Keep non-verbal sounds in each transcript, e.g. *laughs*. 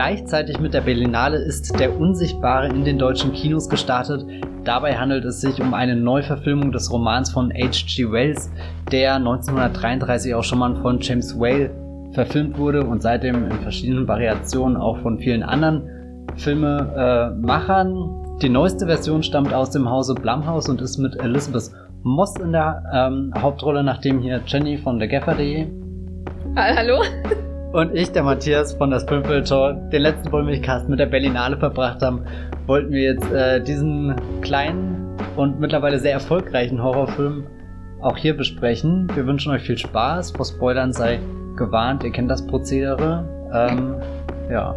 Gleichzeitig mit der Berlinale ist Der Unsichtbare in den deutschen Kinos gestartet. Dabei handelt es sich um eine Neuverfilmung des Romans von H.G. Wells, der 1933 auch schon mal von James Whale verfilmt wurde und seitdem in verschiedenen Variationen auch von vielen anderen Filmemachern. Die neueste Version stammt aus dem Hause Blumhouse und ist mit Elizabeth Moss in der ähm, Hauptrolle, nachdem hier Jenny von der Gaffer.de Hallo? Und ich, der Matthias von das Filmfilter, den letzten Wollmilchcast mit der Berlinale verbracht haben, wollten wir jetzt äh, diesen kleinen und mittlerweile sehr erfolgreichen Horrorfilm auch hier besprechen. Wir wünschen euch viel Spaß. Vor Spoilern sei gewarnt, ihr kennt das Prozedere. Ähm, ja.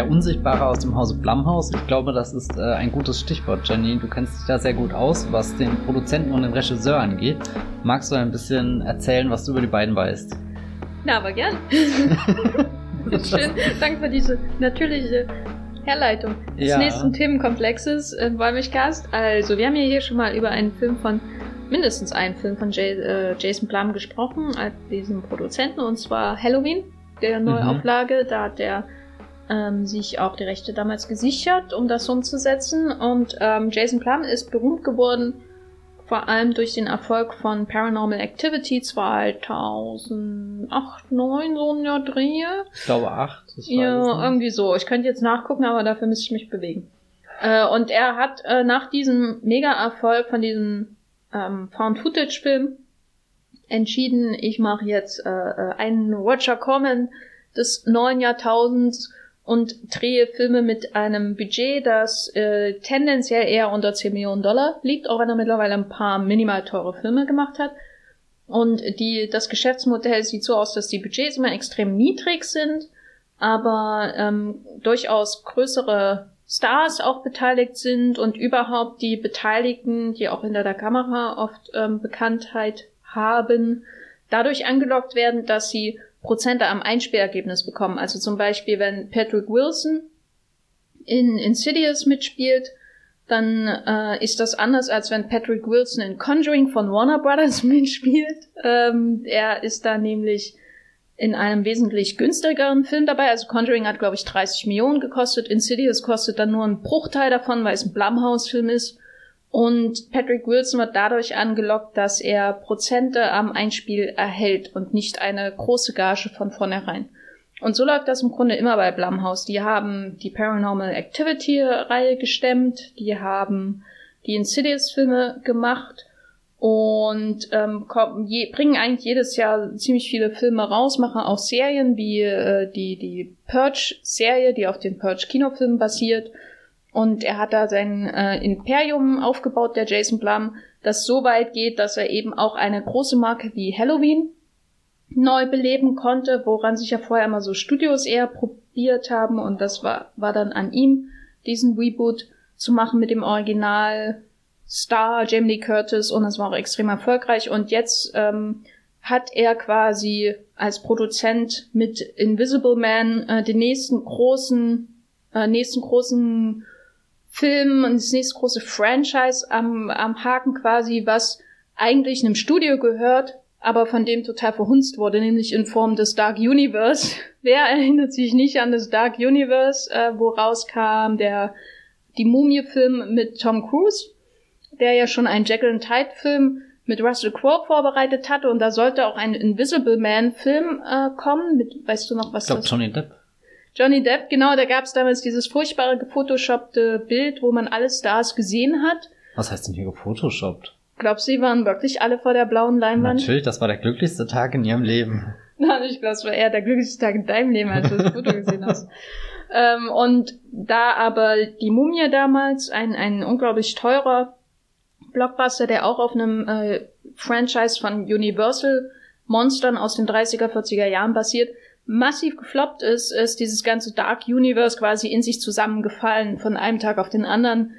Der Unsichtbare aus dem Hause Blumhaus. Ich glaube, das ist äh, ein gutes Stichwort, Jenny. Du kennst dich da sehr gut aus, was den Produzenten und den Regisseur angeht. Magst du ein bisschen erzählen, was du über die beiden weißt? Na, aber gern. *laughs* *laughs* Schön, danke für diese natürliche Herleitung des Ja. nächsten Themenkomplexes im Wollmilchcast. Also, wir haben ja hier schon mal über einen Film von, mindestens einen Film von Jay, äh, Jason Blum gesprochen, als diesem Produzenten, und zwar Halloween, der Neuauflage. Da hat der ähm, sich auch die Rechte damals gesichert, um das umzusetzen. Und ähm, Jason Blum ist berühmt geworden, vor allem durch den Erfolg von Paranormal Activity 2008, 9, so ein Jahr Drehe. Ich glaube acht. Ich weiß es Ja, nicht. irgendwie so. Ich könnte jetzt nachgucken, aber dafür müsste ich mich bewegen. Äh, und er hat äh, nach diesem Mega-Erfolg von diesem ähm, Found-Footage-Film entschieden, ich mache jetzt äh, äh, einen Roger Corman des neuen Jahrtausends und drehe Filme mit einem Budget, das äh, tendenziell eher unter 10 Millionen Dollar liegt, auch wenn er mittlerweile ein paar minimal teure Filme gemacht hat. Und die, das Geschäftsmodell sieht so aus, dass die Budgets immer extrem niedrig sind, aber ähm, durchaus größere Stars auch beteiligt sind und überhaupt die Beteiligten, die auch hinter der Kamera oft ähm, Bekanntheit haben, dadurch angelockt werden, dass sie Prozente am Einspielergebnis bekommen. Also zum Beispiel, wenn Patrick Wilson in Insidious mitspielt, dann äh, ist das anders, als wenn Patrick Wilson in Conjuring von Warner Brothers *laughs* mitspielt. Ähm, er ist da nämlich in einem wesentlich günstigeren Film dabei. Also Conjuring hat, glaube ich, 30 Millionen gekostet. Insidious kostet dann nur einen Bruchteil davon, weil es ein Blumhouse-Film ist. Und Patrick Wilson wird dadurch angelockt, dass er Prozente am Einspiel erhält und nicht eine große Gage von vornherein. Und so läuft das im Grunde immer bei Blumhouse. Die haben die Paranormal Activity-Reihe gestemmt, die haben die Insidious-Filme gemacht und ähm, kommen, je, bringen eigentlich jedes Jahr ziemlich viele Filme raus, machen auch Serien wie äh, die, die Purge-Serie, die auf den Purge-Kinofilmen basiert. Und er hat da sein äh, Imperium aufgebaut, der Jason Blum, das so weit geht, dass er eben auch eine große Marke wie Halloween neu beleben konnte, woran sich ja vorher immer so Studios eher probiert haben. Und das war, war dann an ihm, diesen Reboot zu machen mit dem Original Star Jamie Lee Curtis und das war auch extrem erfolgreich. Und jetzt ähm, hat er quasi als Produzent mit Invisible Man äh, den nächsten großen, äh, nächsten großen Film und das nächste große Franchise am, am Haken quasi, was eigentlich einem Studio gehört, aber von dem total verhunzt wurde, nämlich in Form des Dark Universe. *laughs* Wer erinnert sich nicht an das Dark Universe, äh, wo rauskam der die Mumie-Film mit Tom Cruise, der ja schon einen Jekyll and Hyde-Film mit Russell Crowe vorbereitet hatte und da sollte auch ein Invisible Man-Film äh, kommen. Mit, weißt du noch, was Ich glaube Johnny Depp. Johnny Depp, genau, da gab es damals dieses furchtbare gefotoshoppte Bild, wo man alle Stars gesehen hat. Was heißt denn hier gefotoshoppt? Glaubst du, sie waren wirklich alle vor der blauen Leinwand? Natürlich, das war der glücklichste Tag in ihrem Leben. *laughs* Nein, ich glaube, es war eher der glücklichste Tag in deinem Leben, als du das Foto gesehen hast. *laughs* Ähm, und da aber die Mumie damals, ein, ein unglaublich teurer Blockbuster, der auch auf einem äh, Franchise von Universal Monstern aus den 30er, 40er Jahren basiert, massiv gefloppt ist, ist dieses ganze Dark Universe quasi in sich zusammengefallen von einem Tag auf den anderen.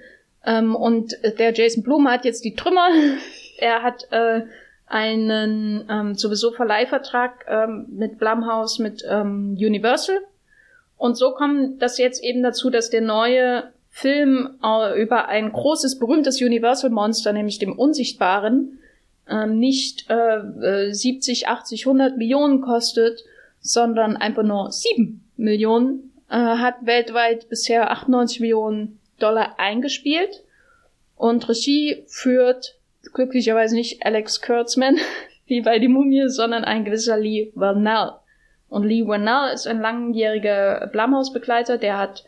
Ähm, und der Jason Blum hat jetzt die Trümmer. *laughs* er hat äh, einen ähm, sowieso Verleihvertrag ähm, mit Blumhouse, mit ähm, Universal. Und so kommt das jetzt eben dazu, dass der neue Film äh, über ein großes, berühmtes Universal Monster, nämlich dem Unsichtbaren, äh, nicht äh, 70, 80, 100 Millionen kostet, sondern einfach nur 7 Millionen, äh, hat weltweit bisher 98 Millionen Dollar eingespielt. Und Regie führt glücklicherweise nicht Alex Kurtzman, *laughs* wie bei Die Mumie, sondern ein gewisser Lee Vernell. Und Lee Vernell ist ein langjähriger Blumhouse-Begleiter, der hat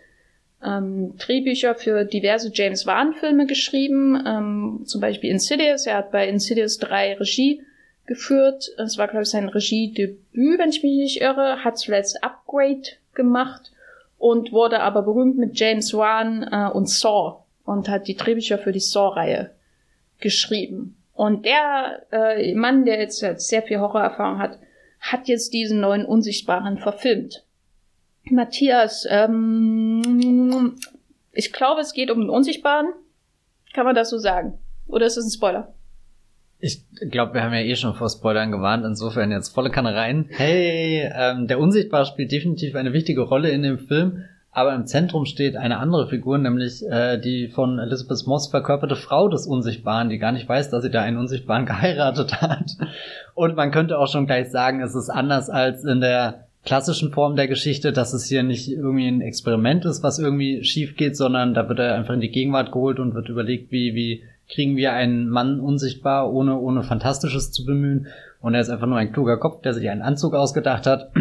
ähm, Drehbücher für diverse James Wan-Filme geschrieben, ähm, zum Beispiel Insidious. Er hat bei Insidious 3 Regie geführt. Es war, glaube ich, sein Regiedebüt, wenn ich mich nicht irre. Hat zuletzt Upgrade gemacht und wurde aber berühmt mit James Wan äh, und Saw und hat die Drehbücher für die Saw-Reihe geschrieben. Und der äh, Mann, der jetzt sehr viel Horrorerfahrung hat, hat jetzt diesen neuen Unsichtbaren verfilmt. Matthias, ähm, ich glaube, es geht um den Unsichtbaren. Kann man das so sagen? Oder ist das ein Spoiler? Ich glaube, wir haben ja eh schon vor Spoilern gewarnt, insofern jetzt volle Kanne rein. Hey, ähm, der Unsichtbar spielt definitiv eine wichtige Rolle in dem Film, aber im Zentrum steht eine andere Figur, nämlich äh, die von Elizabeth Moss verkörperte Frau des Unsichtbaren, die gar nicht weiß, dass sie da einen Unsichtbaren *laughs* geheiratet hat. Und man könnte auch schon gleich sagen, es ist anders als in der klassischen Form der Geschichte, dass es hier nicht irgendwie ein Experiment ist, was irgendwie schief geht, sondern da wird er einfach in die Gegenwart geholt und wird überlegt, wie, wie kriegen wir einen Mann unsichtbar, ohne, ohne Fantastisches zu bemühen. Und er ist einfach nur ein kluger Kopf, der sich einen Anzug ausgedacht hat,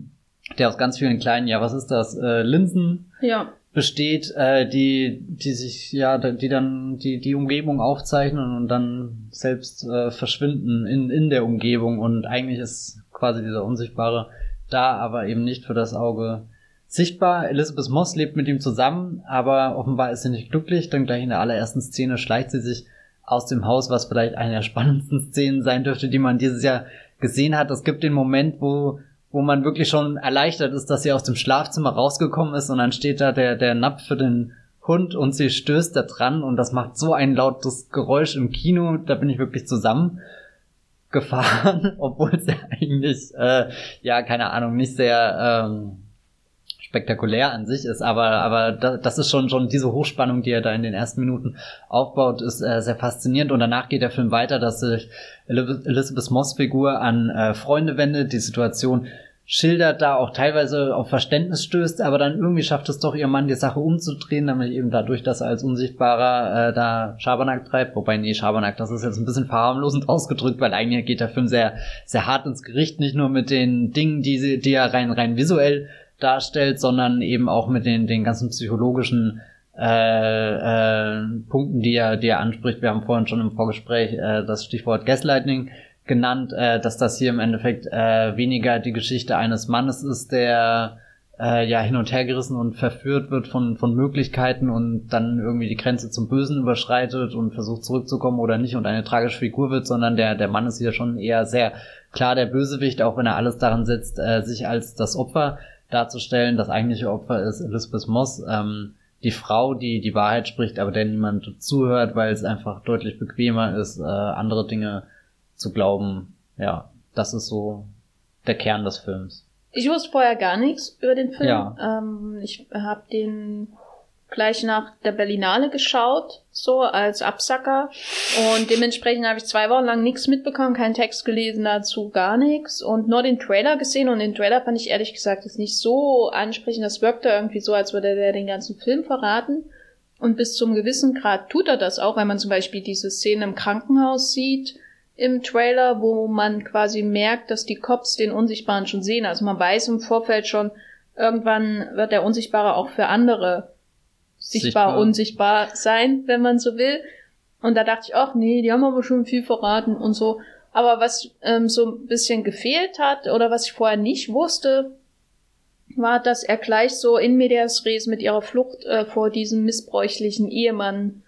*clears throat* der aus ganz vielen kleinen, ja, was ist das, äh, Linsen ja. besteht, äh, die, die sich, ja, die dann die, die Umgebung aufzeichnen und dann selbst äh, verschwinden in, in der Umgebung. Und eigentlich ist quasi dieser unsichtbare da aber eben nicht für das Auge sichtbar. Elizabeth Moss lebt mit ihm zusammen, aber offenbar ist sie nicht glücklich, denn gleich in der allerersten Szene schleicht sie sich aus dem Haus, was vielleicht eine der spannendsten Szenen sein dürfte, die man dieses Jahr gesehen hat. Es gibt den Moment, wo wo man wirklich schon erleichtert ist, dass sie aus dem Schlafzimmer rausgekommen ist und dann steht da der, der Napf für den Hund und sie stößt da dran und das macht so ein lautes Geräusch im Kino, da bin ich wirklich zusammen gefahren, *laughs* obwohl es ja eigentlich, äh, ja, keine Ahnung, nicht sehr ähm, spektakulär an sich ist, aber, aber das ist schon, schon diese Hochspannung, die er da in den ersten Minuten aufbaut, ist äh, sehr faszinierend und danach geht der Film weiter, dass sich Elizabeth Moss Figur an äh, Freunde wendet, die Situation schildert, da auch teilweise auf Verständnis stößt, aber dann irgendwie schafft es doch ihr Mann, die Sache umzudrehen, damit eben dadurch, dass er als Unsichtbarer äh, da Schabernack treibt. Wobei, nee, Schabernack, das ist jetzt ein bisschen verharmlosend *laughs* ausgedrückt, weil eigentlich geht der Film sehr, sehr hart ins Gericht, nicht nur mit den Dingen, die, sie, die er rein, rein visuell darstellt, sondern eben auch mit den, den ganzen psychologischen äh, äh, Punkten, die er, die er anspricht. Wir haben vorhin schon im Vorgespräch äh, das Stichwort Gaslighting genannt, äh, dass das hier im Endeffekt äh, weniger die Geschichte eines Mannes ist, der äh, ja hin und her gerissen und verführt wird von, von Möglichkeiten und dann irgendwie die Grenze zum Bösen überschreitet und versucht zurückzukommen oder nicht und eine tragische Figur wird, sondern der, der Mann ist hier schon eher sehr klar der Bösewicht, auch wenn er alles daran setzt, äh, sich als das Opfer darzustellen. Das eigentliche Opfer ist Elizabeth Moss, ähm, die Frau, die die Wahrheit spricht, aber der niemand zuhört, weil es einfach deutlich bequemer ist, äh, andere Dinge zu glauben, ja, das ist so der Kern des Films. Ich wusste vorher gar nichts über den Film. Ja. Ähm, ich habe den gleich nach der Berlinale geschaut, so als Absacker. Und dementsprechend habe ich zwei Wochen lang nichts mitbekommen, keinen Text gelesen dazu, gar nichts. Und nur den Trailer gesehen. Und den Trailer fand ich ehrlich gesagt jetzt nicht so ansprechend. Das wirkte irgendwie so, als würde der den ganzen Film verraten. Und bis zum gewissen Grad tut er das auch, wenn man zum Beispiel diese Szene im Krankenhaus sieht im Trailer, wo man quasi merkt, dass die Cops den Unsichtbaren schon sehen. Also man weiß im Vorfeld schon, irgendwann wird der Unsichtbare auch für andere sichtbar, sichtbar. unsichtbar sein, wenn man so will. Und da dachte ich, ach nee, die haben aber schon viel verraten und so. Aber was ähm, so ein bisschen gefehlt hat oder was ich vorher nicht wusste, war, dass er gleich so in medias res mit ihrer Flucht äh, vor diesem missbräuchlichen Ehemann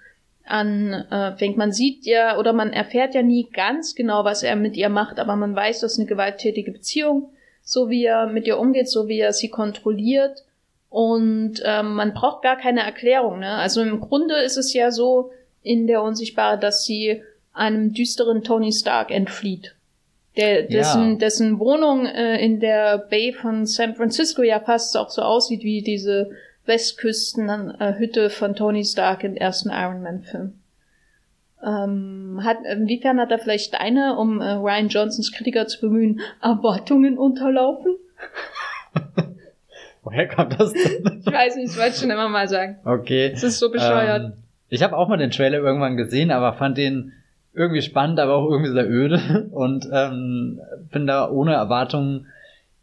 anfängt. Äh, man sieht ja oder man erfährt ja nie ganz genau, was er mit ihr macht, aber man weiß, das ist eine gewalttätige Beziehung, so wie er mit ihr umgeht, so wie er sie kontrolliert. Und ähm, man braucht gar keine Erklärung. Ne? Also im Grunde ist es ja so in der Unsichtbare, dass sie einem düsteren Tony Stark entflieht. Der, dessen, Ja. dessen Wohnung äh, in der Bay von San Francisco ja fast auch so aussieht wie diese Westküsten-Hütte von Tony Stark im ersten Iron Man-Film. Ähm, hat, inwiefern hat er vielleicht deine, um äh, Ryan Johnsons Kritiker zu bemühen, Erwartungen unterlaufen? *laughs* Woher kommt das denn? Ich weiß nicht, das wollte ich schon immer mal sagen. Okay. Das ist so bescheuert. Ähm, ich habe auch mal den Trailer irgendwann gesehen, aber fand den irgendwie spannend, aber auch irgendwie sehr öde und ähm, bin da ohne Erwartungen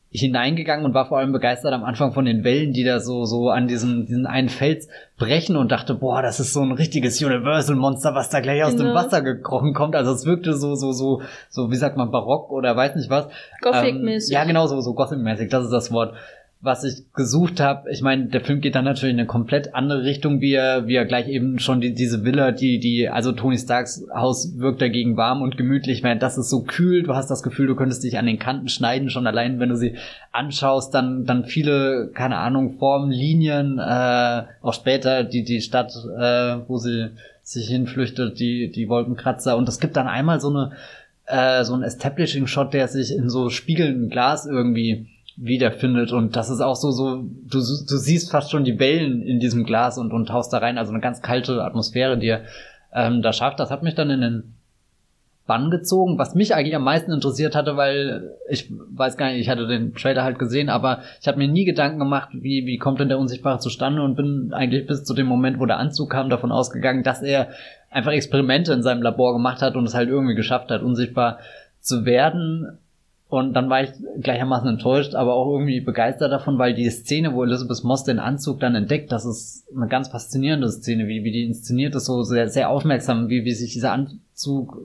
hineingegangen und war vor allem begeistert am Anfang von den Wellen, die da so so an diesen diesen einen Fels brechen und dachte, boah, das ist so ein richtiges Universal Monster, was da gleich aus dem Genau. Wasser gekrochen kommt. Also es wirkte so so so so wie sagt man barock oder weiß nicht was. Gothic-mäßig. Ähm, ja, genau so so Gothic-mäßig, das ist das Wort was ich gesucht habe, ich meine, der Film geht dann natürlich in eine komplett andere Richtung, wie er, wie er gleich eben schon die, diese Villa, die, die, also Tony Starks Haus wirkt dagegen warm und gemütlich, weil das ist so kühl, du hast das Gefühl, du könntest dich an den Kanten schneiden, schon allein, wenn du sie anschaust, dann, dann viele, keine Ahnung, Formen, Linien, äh, auch später die, die Stadt, äh, wo sie sich hinflüchtet, die, die Wolkenkratzer. Und es gibt dann einmal so eine, äh, so ein Establishing-Shot, der sich in so spiegelndem Glas irgendwie wiederfindet. Und das ist auch so so du, du siehst fast schon die Wellen in diesem Glas und und tauchst da rein. Also eine ganz kalte Atmosphäre die er ähm, da schafft. Das hat mich dann in den Bann gezogen was mich eigentlich am meisten interessiert hatte weil ich weiß gar nicht ich hatte den Trailer halt gesehen aber ich habe mir nie Gedanken gemacht wie wie kommt denn der Unsichtbare zustande und bin eigentlich bis zu dem Moment wo der Anzug kam davon ausgegangen dass er einfach Experimente in seinem Labor gemacht hat und es halt irgendwie geschafft hat unsichtbar zu werden und dann war ich gleichermaßen enttäuscht, aber auch irgendwie begeistert davon, weil die Szene, wo Elizabeth Moss den Anzug dann entdeckt, das ist eine ganz faszinierende Szene, wie, wie die inszeniert ist, so sehr, sehr aufmerksam, wie, wie sich dieser Anzug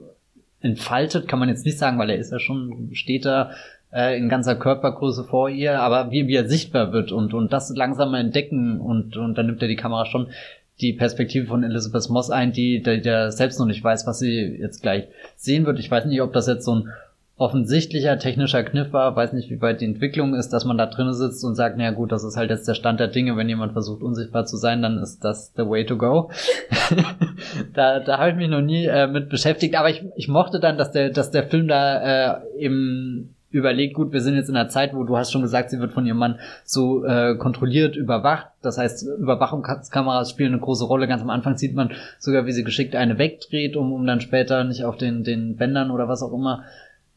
entfaltet, kann man jetzt nicht sagen, weil er ist ja schon, steht da äh, in ganzer Körpergröße vor ihr, aber wie, wie er sichtbar wird und, und das langsam entdecken und, und dann nimmt er die Kamera schon die Perspektive von Elizabeth Moss ein, die, der, der selbst noch nicht weiß, was sie jetzt gleich sehen wird. Ich weiß nicht, ob das jetzt so ein offensichtlicher technischer Kniff war, weiß nicht, wie weit die Entwicklung ist, dass man da drinnen sitzt und sagt, na ja, gut, das ist halt jetzt der Stand der Dinge, wenn jemand versucht unsichtbar zu sein, dann ist das the way to go. *laughs* da da habe ich mich noch nie äh, mit beschäftigt, aber ich, ich mochte dann, dass der dass der Film da äh, eben überlegt, gut, wir sind jetzt in einer Zeit, wo du hast schon gesagt, sie wird von ihrem Mann so äh, kontrolliert überwacht. Das heißt, Überwachungskameras spielen eine große Rolle. Ganz am Anfang sieht man sogar, wie sie geschickt eine wegdreht, um, um dann später nicht auf den, den Bändern oder was auch immer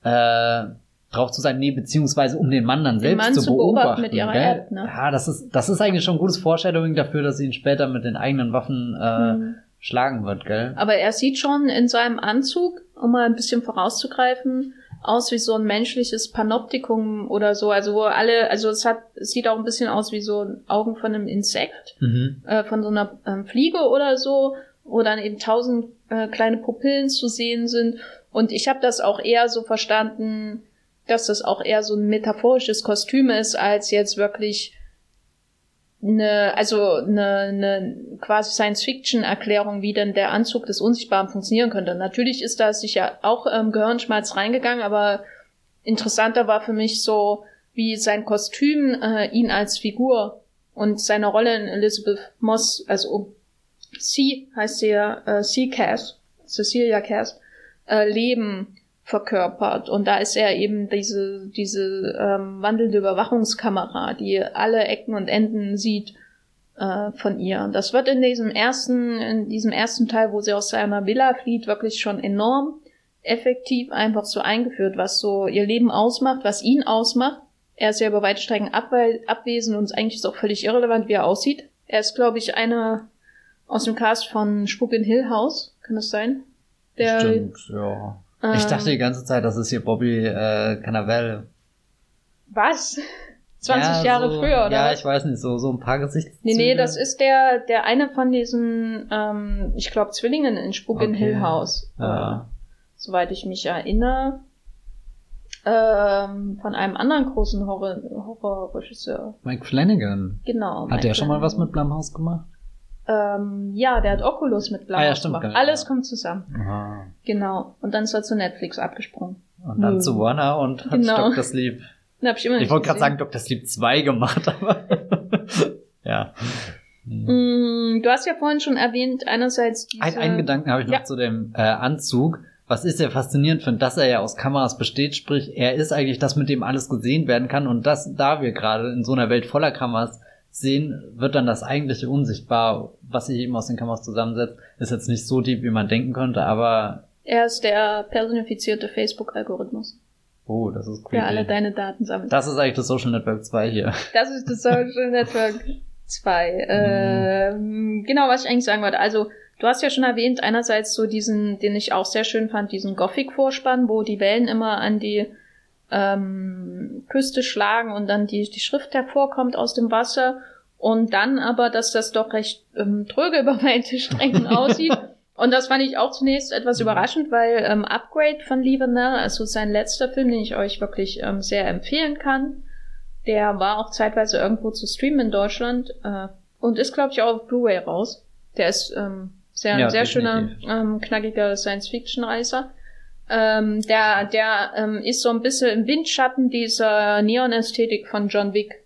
äh, drauf zu sein, nee, beziehungsweise um den Mann dann selbst Mann zu zu beobachten beobachten. mit ihrer gell? App, ne? Ja, das ist, das ist eigentlich schon ein gutes Foreshadowing dafür, dass sie ihn später mit den eigenen Waffen äh, Mhm. schlagen wird, gell? Aber er sieht schon in seinem Anzug, um mal ein bisschen vorauszugreifen, aus wie so ein menschliches Panoptikum oder so. Also wo alle, also es hat, es sieht auch ein bisschen aus wie so Augen von einem Insekt, Mhm. äh, von so einer ähm, Fliege oder so, wo dann eben tausend äh, kleine Pupillen zu sehen sind. Und ich habe das auch eher so verstanden, dass das auch eher so ein metaphorisches Kostüm ist, als jetzt wirklich eine, also eine, eine quasi Science-Fiction-Erklärung, wie denn der Anzug des Unsichtbaren funktionieren könnte. Natürlich ist da sicher auch ähm, Gehirnschmalz reingegangen, aber interessanter war für mich so, wie sein Kostüm äh, ihn als Figur und seine Rolle in Elizabeth Moss, also C heißt sie ja, äh, C. Cass, Cecilia Cass, äh, Leben verkörpert. Und da ist er eben diese, diese ähm, wandelnde Überwachungskamera, die alle Ecken und Enden sieht äh, von ihr. Und das wird in diesem ersten, in diesem ersten Teil, wo sie aus seiner Villa flieht, wirklich schon enorm effektiv einfach so eingeführt, was so ihr Leben ausmacht, was ihn ausmacht. Er ist ja über weite Strecken abwe abwesend und ist eigentlich auch völlig irrelevant, wie er aussieht. Er ist, glaube ich, einer aus dem Cast von Spuk in Hill House. Kann das sein? Der, Stimmt, ja. ähm, Ich dachte die ganze Zeit, das ist hier Bobby äh, Cannavale. Was? 20 ja, Jahre so, früher, oder? Ja, was? ich weiß nicht, so, so ein paar Gesichtszüge. Nee, nee, das ist der, der eine von diesen, ähm, ich glaube, Zwillingen in Spuk in Okay. Hill House. Ja. Soweit ich mich erinnere. Ähm, von einem anderen großen Horror- Horrorregisseur. Mike Flanagan. Genau. Hat Mike der schon mal was Flanagan. mit Blumhouse gemacht? Ähm, ja, der hat Oculus mit Blumhouse Ah, ja, stimmt, gemacht. genau. Alles kommt zusammen. Aha. Genau. Und dann ist er zu Netflix abgesprungen. Und dann Hm. zu Warner und hat Genau. Dr. Sleep. *laughs* Ich immer Ich wollte gerade sagen, Dr. Sleep 2 gemacht, *laughs* aber. *laughs* ja. Mm, Du hast ja vorhin schon erwähnt, einerseits diese... Ein, einen Gedanken habe ich noch Ja. zu dem äh, Anzug. was ich sehr faszinierend finde, dass er ja aus Kameras besteht, sprich, er ist eigentlich das, mit dem alles gesehen werden kann und das, da wir gerade in so einer Welt voller Kameras sehen, wird dann das eigentliche unsichtbar, was sich eben aus den Kameras zusammensetzt, ist jetzt nicht so deep, wie man denken könnte, aber... Er ist der personifizierte Facebook-Algorithmus. Oh, das ist cool. Der alle deine Daten sammelt. Das ist eigentlich das Social Network 2 hier. Das ist das Social Network 2. *laughs* Mhm. Ähm, genau, was ich eigentlich sagen wollte. Also, du hast ja schon erwähnt, einerseits so diesen, den ich auch sehr schön fand, diesen Gothic-Vorspann, wo die Wellen immer an die ähm, Küste schlagen und dann die, die Schrift hervorkommt aus dem Wasser. Und dann aber, dass das doch recht ähm, tröge über weite *laughs* Strecken aussieht. Und das fand ich auch zunächst etwas mhm. überraschend, weil ähm, Upgrade von Lee Vanell, also sein letzter Film, den ich euch wirklich ähm, sehr empfehlen kann, der war auch zeitweise irgendwo zu streamen in Deutschland äh, und ist, glaube ich, auch auf Blu-ray raus. Der ist ähm, sehr, ja, sehr schöner, ähm, knackiger Science-Fiction-Reiser. Ähm, der der ähm, ist so ein bisschen im Windschatten dieser Neon-Ästhetik von John Wick.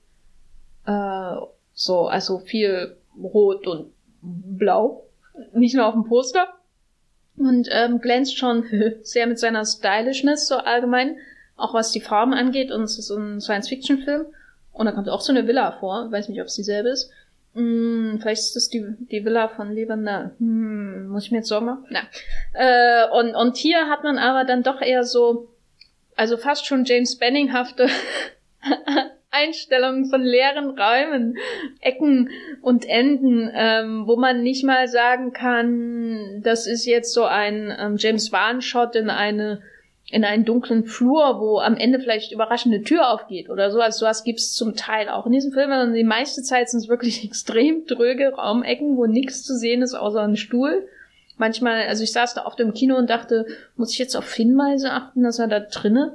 Äh, so, also viel Rot und Blau nicht nur auf dem Poster. Und ähm, glänzt schon *laughs* sehr mit seiner Stylishness so allgemein, auch was die Farben angeht. Und es ist ein Science-Fiction-Film. Und da kommt auch so eine Villa vor. Weiß nicht, ob es dieselbe ist. Hm, vielleicht ist das die, die Villa von Lebanon. Hm, muss ich mir jetzt Sorgen machen? Na. Äh, und, und hier hat man aber dann doch eher so, also fast schon James Benninghafte *laughs* Einstellungen von leeren Räumen, Ecken und Enden, ähm, wo man nicht mal sagen kann, das ist jetzt so ein ähm, James Wan-Shot in eine in einen dunklen Flur, wo am Ende vielleicht überraschende Tür aufgeht oder so. Also sowas gibt's zum Teil auch in diesem Film. Und die meiste Zeit sind es wirklich *laughs* extrem dröge Raumecken, wo nichts zu sehen ist, außer ein Stuhl. Manchmal, also ich saß da oft im Kino und dachte, muss ich jetzt auf Hinweise achten, dass er da drinnen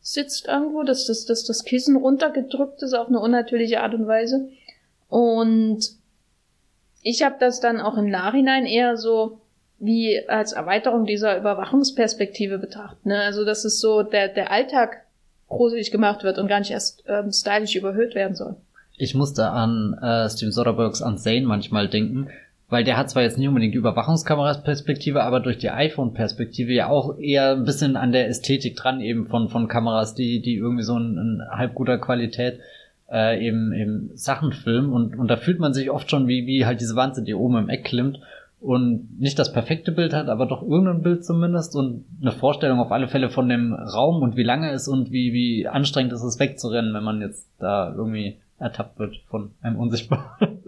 sitzt irgendwo, dass das, dass das Kissen runtergedrückt ist auf eine unnatürliche Art und Weise. Und ich habe das dann auch im Nachhinein eher so wie als Erweiterung dieser Überwachungsperspektive betrachtet. Ne? Also dass es so der, der Alltag gruselig gemacht wird und gar nicht erst ähm, stylisch überhöht werden soll. Ich musste an äh, Steven Soderberghs Unsane manchmal denken, weil der hat zwar jetzt nicht unbedingt die Überwachungskameras-Perspektive, aber durch die iPhone-Perspektive ja auch eher ein bisschen an der Ästhetik dran, eben von, von Kameras, die, die irgendwie so in, in halb guter Qualität äh, eben, eben Sachen filmen und, und da fühlt man sich oft schon wie, wie halt diese Wanze, die oben im Eck klimmt und nicht das perfekte Bild hat, aber doch irgendein Bild zumindest und eine Vorstellung auf alle Fälle von dem Raum und wie lange es und wie, wie anstrengend ist es wegzurennen, wenn man jetzt da irgendwie ertappt wird von einem Unsichtbaren. *laughs*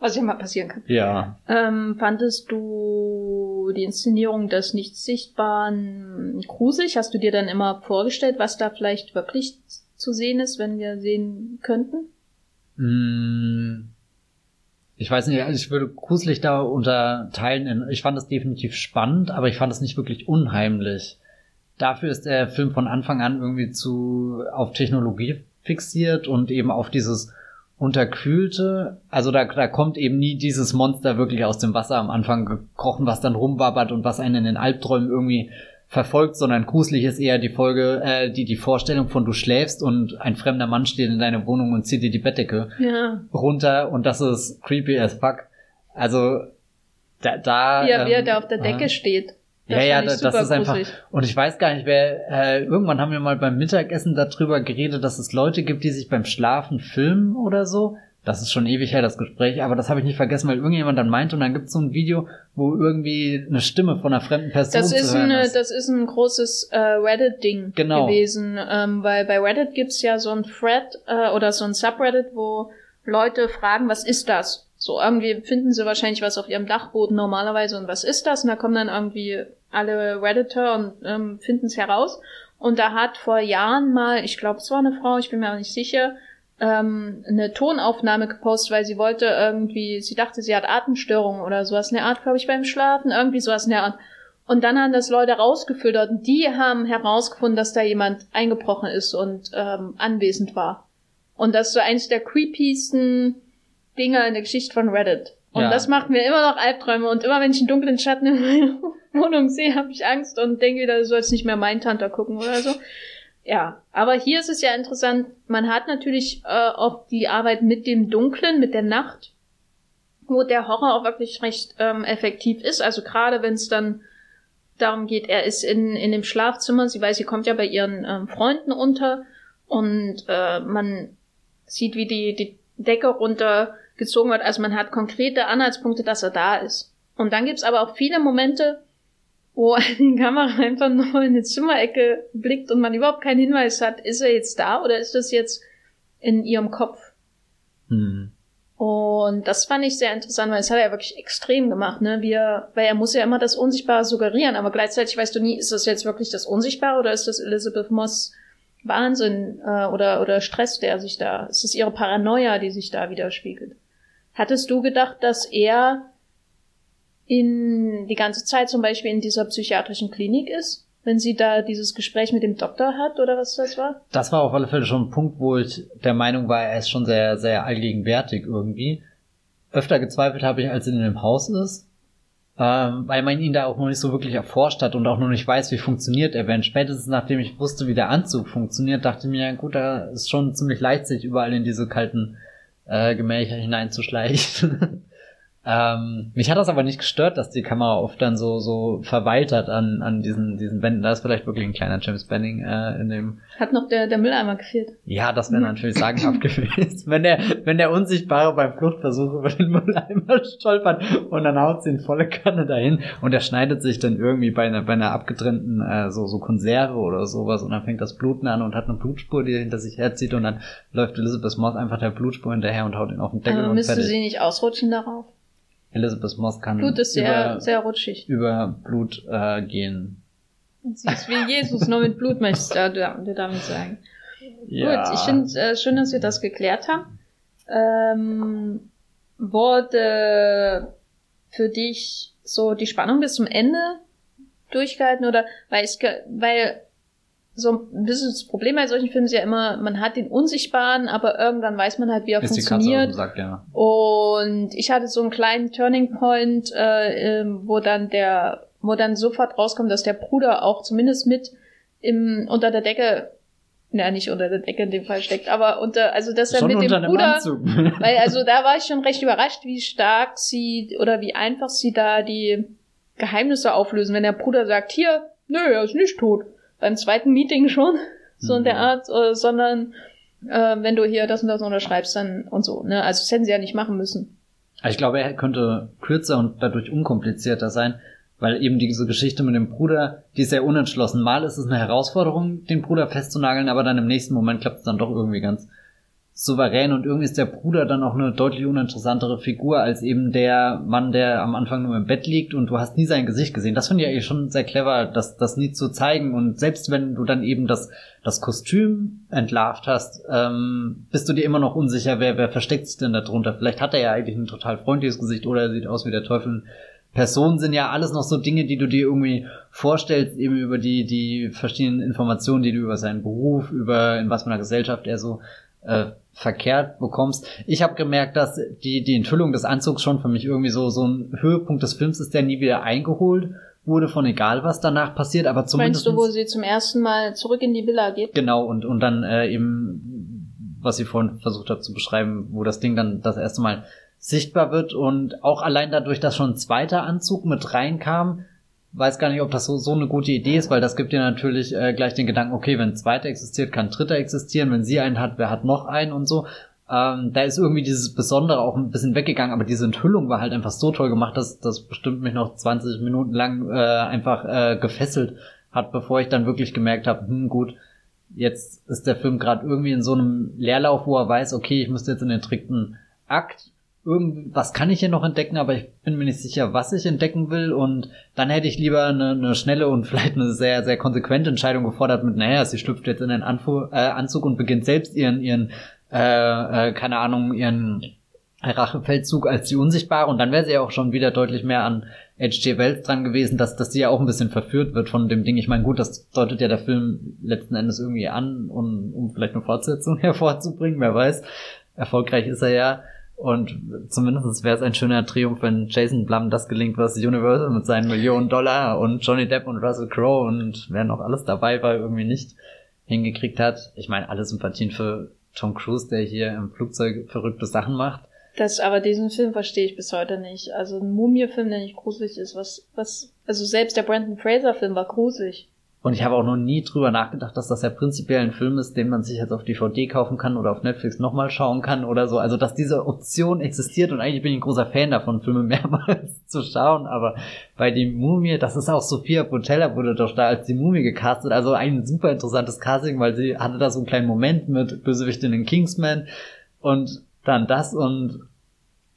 Was ja mal passieren kann. Ja. Ähm, fandest du die Inszenierung des Nicht-Sichtbaren gruselig? Hast du dir dann immer vorgestellt, was da vielleicht wirklich zu sehen ist, wenn wir sehen könnten? Mm, ich weiß nicht, also ich würde gruselig da unterteilen. In, ich fand es definitiv spannend, aber ich fand es nicht wirklich unheimlich. Dafür ist der Film von Anfang an irgendwie zu auf Technologie fixiert und eben auf dieses unterkühlte, also da, da kommt eben nie dieses Monster wirklich aus dem Wasser am Anfang gekrochen, was dann rumwabbert und was einen in den Albträumen irgendwie verfolgt, sondern gruselig ist eher die Folge, äh, die, die Vorstellung von du schläfst und ein fremder Mann steht in deiner Wohnung und zieht dir die Bettdecke ja. runter und das ist creepy as fuck. Also da, da er, ähm, wie er da auf der Decke äh, steht. Das ja, ja, das ist einfach. Und ich weiß gar nicht, wer. Äh, irgendwann haben wir mal beim Mittagessen darüber geredet, dass es Leute gibt, die sich beim Schlafen filmen oder so. Das ist schon ewig her, das Gespräch, aber das habe ich nicht vergessen, weil irgendjemand dann meinte und dann gibt es so ein Video, wo irgendwie eine Stimme von einer fremden Person das ist zu hören eine, ist. Das ist ein großes äh, Reddit-Ding genau. gewesen, ähm, weil bei Reddit gibt's ja so ein Thread äh, oder so ein Subreddit, wo Leute fragen, was ist das? So, irgendwie finden sie wahrscheinlich was auf ihrem Dachboden normalerweise und was ist das? Und da kommen dann irgendwie alle Redditor und ähm, finden es heraus. Und da hat vor Jahren mal, ich glaube, es war eine Frau, ich bin mir auch nicht sicher, ähm, eine Tonaufnahme gepostet, weil sie wollte irgendwie, sie dachte, sie hat Atemstörungen oder sowas in der Art, glaube ich, beim Schlafen, irgendwie sowas in der Art. Und dann haben das Leute rausgefiltert und die haben herausgefunden, dass da jemand eingebrochen ist und ähm, anwesend war. Und das ist so eins der creepiesten Dinger in der Geschichte von Reddit. Und ja. das macht mir immer noch Albträume. Und immer wenn ich einen dunklen Schatten in meiner *laughs* Wohnung sehe, habe ich Angst und denke wieder, du sollst nicht mehr Mindhunter gucken oder so. Ja, aber hier ist es ja interessant, man hat natürlich äh, auch die Arbeit mit dem Dunklen, mit der Nacht, wo der Horror auch wirklich recht ähm, effektiv ist. Also gerade wenn es dann darum geht, er ist in, in dem Schlafzimmer, sie weiß, sie kommt ja bei ihren ähm, Freunden unter und äh, man sieht, wie die, die Decke runtergezogen wird. Also man hat konkrete Anhaltspunkte, dass er da ist. Und dann gibt's aber auch viele Momente, wo *laughs* die Kamera einfach nur in eine Zimmerecke blickt und man überhaupt keinen Hinweis hat, ist er jetzt da oder ist das jetzt in ihrem Kopf? Hm. Und das fand ich sehr interessant, weil das hat er ja wirklich extrem gemacht, ne? Wie er, weil er muss ja immer das Unsichtbare suggerieren, aber gleichzeitig weißt du nie, ist das jetzt wirklich das Unsichtbare oder ist das Elizabeth Moss Wahnsinn äh, oder, oder Stress, der sich da, ist es ihre Paranoia, die sich da widerspiegelt? Hattest du gedacht, dass er in die ganze Zeit zum Beispiel in dieser psychiatrischen Klinik ist, wenn sie da dieses Gespräch mit dem Doktor hat oder was das war? Das war auf alle Fälle schon ein Punkt, wo ich der Meinung war, er ist schon sehr, sehr allgegenwärtig irgendwie. Öfter gezweifelt habe ich, als er in dem Haus ist, ähm, weil man ihn da auch noch nicht so wirklich erforscht hat und auch noch nicht weiß, wie funktioniert er. Wenn spätestens nachdem ich wusste, wie der Anzug funktioniert, dachte ich mir, gut, da ist schon ziemlich leicht, sich überall in diese kalten äh, Gemächer hineinzuschleichen. *laughs* Ähm, mich hat das aber nicht gestört, dass die Kamera oft dann so, so verweilt hat an, an diesen, diesen Wänden. Da ist vielleicht wirklich ein kleiner James Benning äh, in dem. Hat noch der, der Mülleimer gefehlt. Ja, das wäre natürlich sagenhaft *laughs* gewesen. Wenn der, wenn der Unsichtbare beim Fluchtversuch über den Mülleimer *laughs* stolpert und dann haut sie in volle Kanne dahin und er schneidet sich dann irgendwie bei einer, bei einer abgetrennten äh, so, so Konserve oder sowas und dann fängt das Bluten an und hat eine Blutspur, die hinter sich herzieht und dann läuft Elizabeth Moss einfach der Blutspur hinterher und haut ihn auf den Deckel aber und müsste sie nicht ausrutschen darauf? Elizabeth Moss kann Blut ist über, sehr rutschig. über Blut äh, gehen. Sie ist wie Jesus, nur mit Blut möchtest du, du damit sagen. Ja. Gut, ich finde äh, schön, dass wir das geklärt haben. Ähm, wurde für dich so die Spannung bis zum Ende durchgehalten oder weil es weil so ein bisschen das Problem bei solchen Filmen ist ja immer, man hat den Unsichtbaren, aber irgendwann weiß man halt, wie er ist funktioniert. Sagt, ja. Und ich hatte so einen kleinen Turning Point, äh, ähm, wo dann der, wo dann sofort rauskommt, dass der Bruder auch zumindest mit im, unter der Decke ja, nicht unter der Decke in dem Fall steckt, aber unter, also dass er mit dem Bruder, *laughs* weil also da war ich schon recht überrascht, wie stark sie oder wie einfach sie da die Geheimnisse auflösen, wenn der Bruder sagt, hier, nö, er ist nicht tot beim zweiten Meeting schon, so in der mhm. Art, äh, sondern äh, wenn du hier das und das unterschreibst, dann und so. Ne? Also das hätten sie ja nicht machen müssen. Ich glaube, er könnte kürzer und dadurch unkomplizierter sein, weil eben diese Geschichte mit dem Bruder, die ist sehr unentschlossen. Mal ist es eine Herausforderung, den Bruder festzunageln, aber dann im nächsten Moment klappt es dann doch irgendwie ganz souverän und irgendwie ist der Bruder dann auch eine deutlich uninteressantere Figur als eben der Mann, der am Anfang nur im Bett liegt und du hast nie sein Gesicht gesehen. Das finde ich eigentlich schon sehr clever, das, das nie zu zeigen und selbst wenn du dann eben das, das Kostüm entlarvt hast, ähm, bist du dir immer noch unsicher, wer, wer versteckt sich denn da drunter. Vielleicht hat er ja eigentlich ein total freundliches Gesicht oder er sieht aus wie der Teufel. Personen sind ja alles noch so Dinge, die du dir irgendwie vorstellst, eben über die, die verschiedenen Informationen, die du über seinen Beruf, über in was für einer Gesellschaft er so äh, verkehrt bekommst. Ich habe gemerkt, dass die, die Enthüllung des Anzugs schon für mich irgendwie so, so ein Höhepunkt des Films ist, der nie wieder eingeholt wurde, von egal was danach passiert, aber zumindest. Meinst du, wo sie zum ersten Mal zurück in die Villa geht? Genau, und, und dann äh, eben, was sie vorhin versucht hat zu beschreiben, wo das Ding dann das erste Mal sichtbar wird und auch allein dadurch, dass schon ein zweiter Anzug mit reinkam, weiß gar nicht, ob das so, so eine gute Idee ist, weil das gibt dir natürlich äh, gleich den Gedanken, okay, wenn ein zweiter existiert, kann ein dritter existieren, wenn sie einen hat, wer hat noch einen und so. Ähm, da ist irgendwie dieses Besondere auch ein bisschen weggegangen, aber diese Enthüllung war halt einfach so toll gemacht, dass das bestimmt mich noch 20 Minuten lang äh, einfach äh, gefesselt hat, bevor ich dann wirklich gemerkt habe, hm, gut, jetzt ist der Film gerade irgendwie in so einem Leerlauf, wo er weiß, okay, ich müsste jetzt in den dritten Akt irgendwas kann ich hier noch entdecken, aber ich bin mir nicht sicher, was ich entdecken will. Und dann hätte ich lieber eine, eine schnelle und *laughs* vielleicht eine sehr, sehr konsequente Entscheidung gefordert mit, naja, sie schlüpft jetzt in den Anfu äh, Anzug und beginnt selbst ihren, ihren, äh, äh, keine Ahnung, ihren Rachefeldzug als die Unsichtbare. Und dann wäre sie ja auch schon wieder deutlich mehr an H.G. Wells dran gewesen, dass, dass sie ja auch ein bisschen verführt wird von dem Ding. Ich meine, gut, das deutet ja der Film letzten Endes irgendwie an, um, um vielleicht eine Fortsetzung *laughs* hervorzubringen, wer weiß. Erfolgreich ist er ja. Und zumindest wäre es ein schöner Triumph, wenn Jason Blum das gelingt, was Universal mit seinen Millionen Dollar und Johnny Depp und Russell Crowe und wer noch alles dabei war, irgendwie nicht hingekriegt hat. Ich meine, alle Sympathien für Tom Cruise, der hier im Flugzeug verrückte Sachen macht. Das, aber diesen Film verstehe ich bis heute nicht. Also ein Mumie-Film, der nicht gruselig ist, was, was, also selbst der Brandon Fraser-Film war gruselig. Und ich habe auch noch nie drüber nachgedacht, dass das ja prinzipiell ein Film ist, den man sich jetzt auf DVD kaufen kann oder auf Netflix nochmal schauen kann oder so. Also, dass diese Option existiert und eigentlich bin ich ein großer Fan davon, Filme *laughs* mehrmals zu schauen. Aber bei die Mumie, das ist auch Sophia Botella wurde doch da als die Mumie gecastet. Also ein super interessantes Casting, weil sie hatte da so einen kleinen Moment mit Bösewicht in den Kingsman und dann das und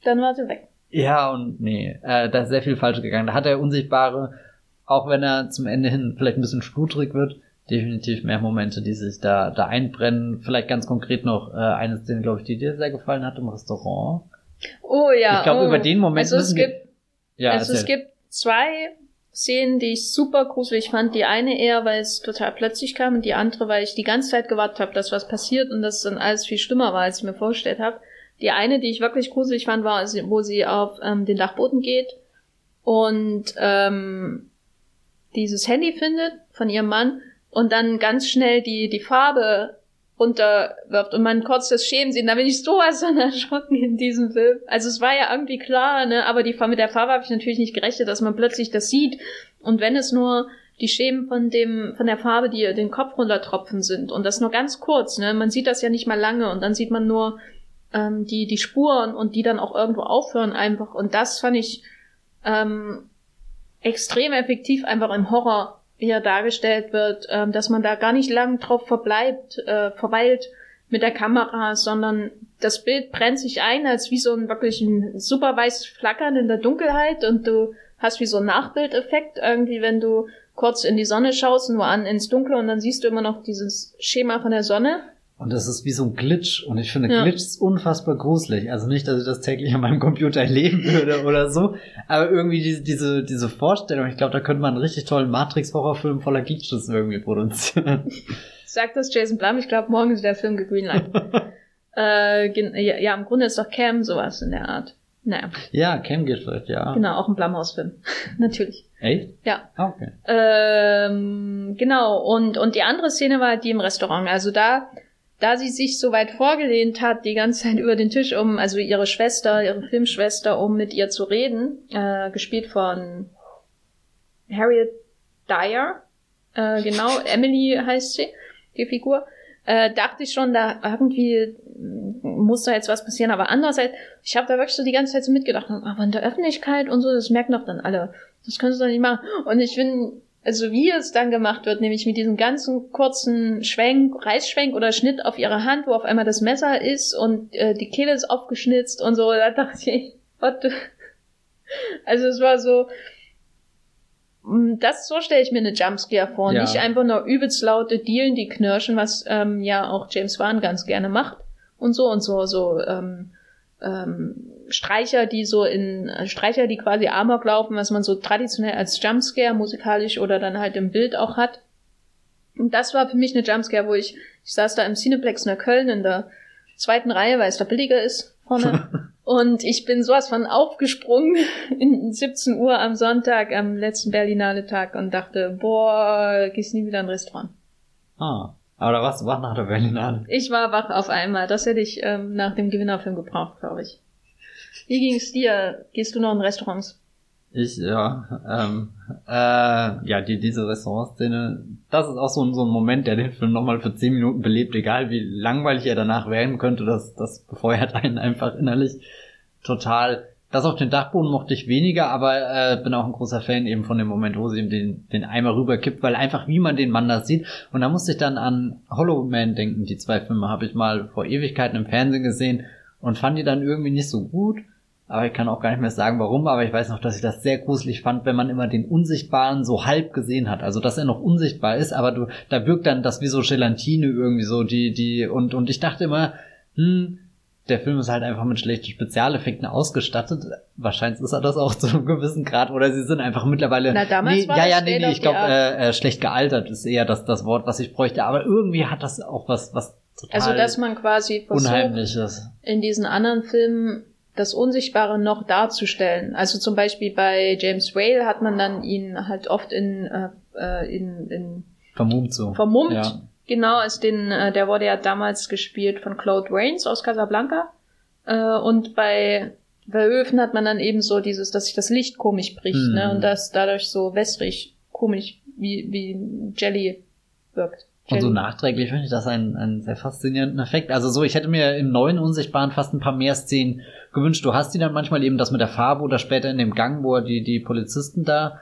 dann war sie weg. Ja, und nee, äh, da ist sehr viel falsch gegangen. Da hat der Unsichtbare auch wenn er zum Ende hin vielleicht ein bisschen schludrig wird, definitiv mehr Momente, die sich da, da einbrennen. Vielleicht ganz konkret noch äh, eine Szene, glaube ich, die dir sehr gefallen hat im Restaurant. Oh ja. Ich glaube, oh. über den Moment also es müssen gibt, wir, ja, also es gibt zwei Szenen, die ich super gruselig fand. Die eine eher, weil es total plötzlich kam und die andere, weil ich die ganze Zeit gewartet habe, dass was passiert und das dann alles viel schlimmer war, als ich mir vorgestellt habe. Die eine, die ich wirklich gruselig fand, war, wo sie auf ähm, den Dachboden geht und ähm, dieses Handy findet von ihrem Mann und dann ganz schnell die, die Farbe runterwirft und man kurz das Schämen sieht. Da bin ich sowas von *laughs* erschrocken in diesem Film. Also es war ja irgendwie klar, ne, aber die, mit der Farbe habe ich natürlich nicht gerechnet, dass man plötzlich das sieht. Und wenn es nur die Schemen von dem, von der Farbe, die den Kopf runtertropfen sind und das nur ganz kurz, ne, man sieht das ja nicht mal lange und dann sieht man nur ähm, die, die Spuren und die dann auch irgendwo aufhören einfach und das fand ich ähm, extrem effektiv einfach im Horror hier dargestellt wird, ähm, dass man da gar nicht lang drauf verbleibt, äh, verweilt mit der Kamera, sondern das Bild brennt sich ein als wie so ein wirklich ein super weißes Flackern in der Dunkelheit und du hast wie so einen Nachbildeffekt irgendwie, wenn du kurz in die Sonne schaust, nur an ins Dunkle und dann siehst du immer noch dieses Schema von der Sonne. Und das ist wie so ein Glitch. Und ich finde Ja. Glitch ist unfassbar gruselig. Also nicht, dass ich das täglich an meinem Computer *laughs* erleben würde oder so. Aber irgendwie diese, diese, diese Vorstellung, ich glaube, da könnte man einen richtig tollen Matrix-Horrorfilm voller Glitches irgendwie produzieren. Sagt das Jason Blum, ich glaube, morgen ist der Film gegreenlight. *laughs* äh, ja, ja, im Grunde ist doch Cam sowas in der Art. Naja, ja, Cam geht vielleicht, ja. genau, auch ein Blumhouse-Film. *laughs* Natürlich. Echt? Ja. Ah, okay. Ähm, genau, und, und die andere Szene war die im Restaurant. Also da, da sie sich so weit vorgelehnt hat, die ganze Zeit über den Tisch, um, also ihre Schwester, ihre Filmschwester, um mit ihr zu reden, äh, gespielt von Harriet Dyer, äh, genau, *laughs* Emily heißt sie, die Figur, äh, dachte ich schon, da irgendwie mm, muss da jetzt was passieren, aber andererseits, ich habe da wirklich so die ganze Zeit so mitgedacht, aber in der Öffentlichkeit und so, das merken doch dann alle. Das können sie doch nicht machen. Und ich finde, also wie es dann gemacht wird, nämlich mit diesem ganzen kurzen Schwenk, Reißschwenk oder Schnitt auf ihre Hand, wo auf einmal das Messer ist und äh, die Kehle ist aufgeschnitzt und so, *laughs* da dachte ich, what the *laughs* Also es war so, mm, das so stelle ich mir eine Jumpscare vor, Ja. nicht einfach nur übelst laute Dielen, die knirschen, was ähm, ja auch James Wan ganz gerne macht und so und so so ähm, ähm, Streicher, die so in äh, Streicher, die quasi Amok laufen, was man so traditionell als Jumpscare musikalisch oder dann halt im Bild auch hat. Und das war für mich eine Jumpscare, wo ich ich saß da im Cineplex in der Köln in der zweiten Reihe, weil es da billiger ist vorne. *laughs* Und ich bin sowas von aufgesprungen *laughs* in 17 Uhr am Sonntag, am letzten Berlinale Tag und dachte, boah, gehst nie wieder in ein Restaurant. Ah. Aber da warst du wach nach der Berlinale. Ich war wach auf einmal. Das hätte ich ähm, nach dem Gewinnerfilm gebraucht, glaube ich. Wie ging's dir? Gehst du noch in Restaurants? Ich, ja, ähm, äh, ja, die, diese Restaurantszene, das ist auch so ein, so ein Moment, der den Film nochmal für 10 Minuten belebt, egal wie langweilig er danach werden könnte, das, das befeuert einen einfach innerlich total. Das auf den Dachboden mochte ich weniger, aber äh, bin auch ein großer Fan eben von dem Moment, wo sie ihm den, den Eimer rüberkippt, weil einfach wie man den Mann da sieht. Und da musste ich dann an Hollow Man denken. Die zwei Filme habe ich mal vor Ewigkeiten im Fernsehen gesehen und fand die dann irgendwie nicht so gut. Aber ich kann auch gar nicht mehr sagen, warum, aber ich weiß noch, dass ich das sehr gruselig fand, wenn man immer den Unsichtbaren so halb gesehen hat. Also, dass er noch unsichtbar ist, aber du, da wirkt dann das wie so Gelatine irgendwie so, die, die, und, und ich dachte immer, hm, der Film ist halt einfach mit schlechten Spezialeffekten ausgestattet. Wahrscheinlich ist er das auch *laughs* zu einem gewissen Grad, oder sie sind einfach mittlerweile, Na, damals nee, war ja, ja, nee, nee, ich glaube, äh, äh, schlecht gealtert ist eher das, das Wort, was ich bräuchte, aber irgendwie hat das auch was, was total Also, dass man quasi versucht, in diesen anderen Filmen das Unsichtbare noch darzustellen. Also zum Beispiel bei James Whale hat man dann ihn halt oft in, äh, äh, in, in Vermummt so. vermummt. Ja. Genau, als den, äh, der wurde ja damals gespielt von Claude Rains aus Casablanca. Äh, und bei Verhoeven hat man dann eben so dieses, dass sich das Licht komisch bricht, Mhm. ne? Und das dadurch so wässrig, komisch, wie, wie Jelly wirkt. Und so nachträglich finde ich das einen, einen sehr faszinierenden Effekt. Also so, ich hätte mir im neuen Unsichtbaren fast ein paar mehr Szenen gewünscht. Du hast die dann manchmal eben das mit der Farbe oder später in dem Gang, wo er die, die Polizisten da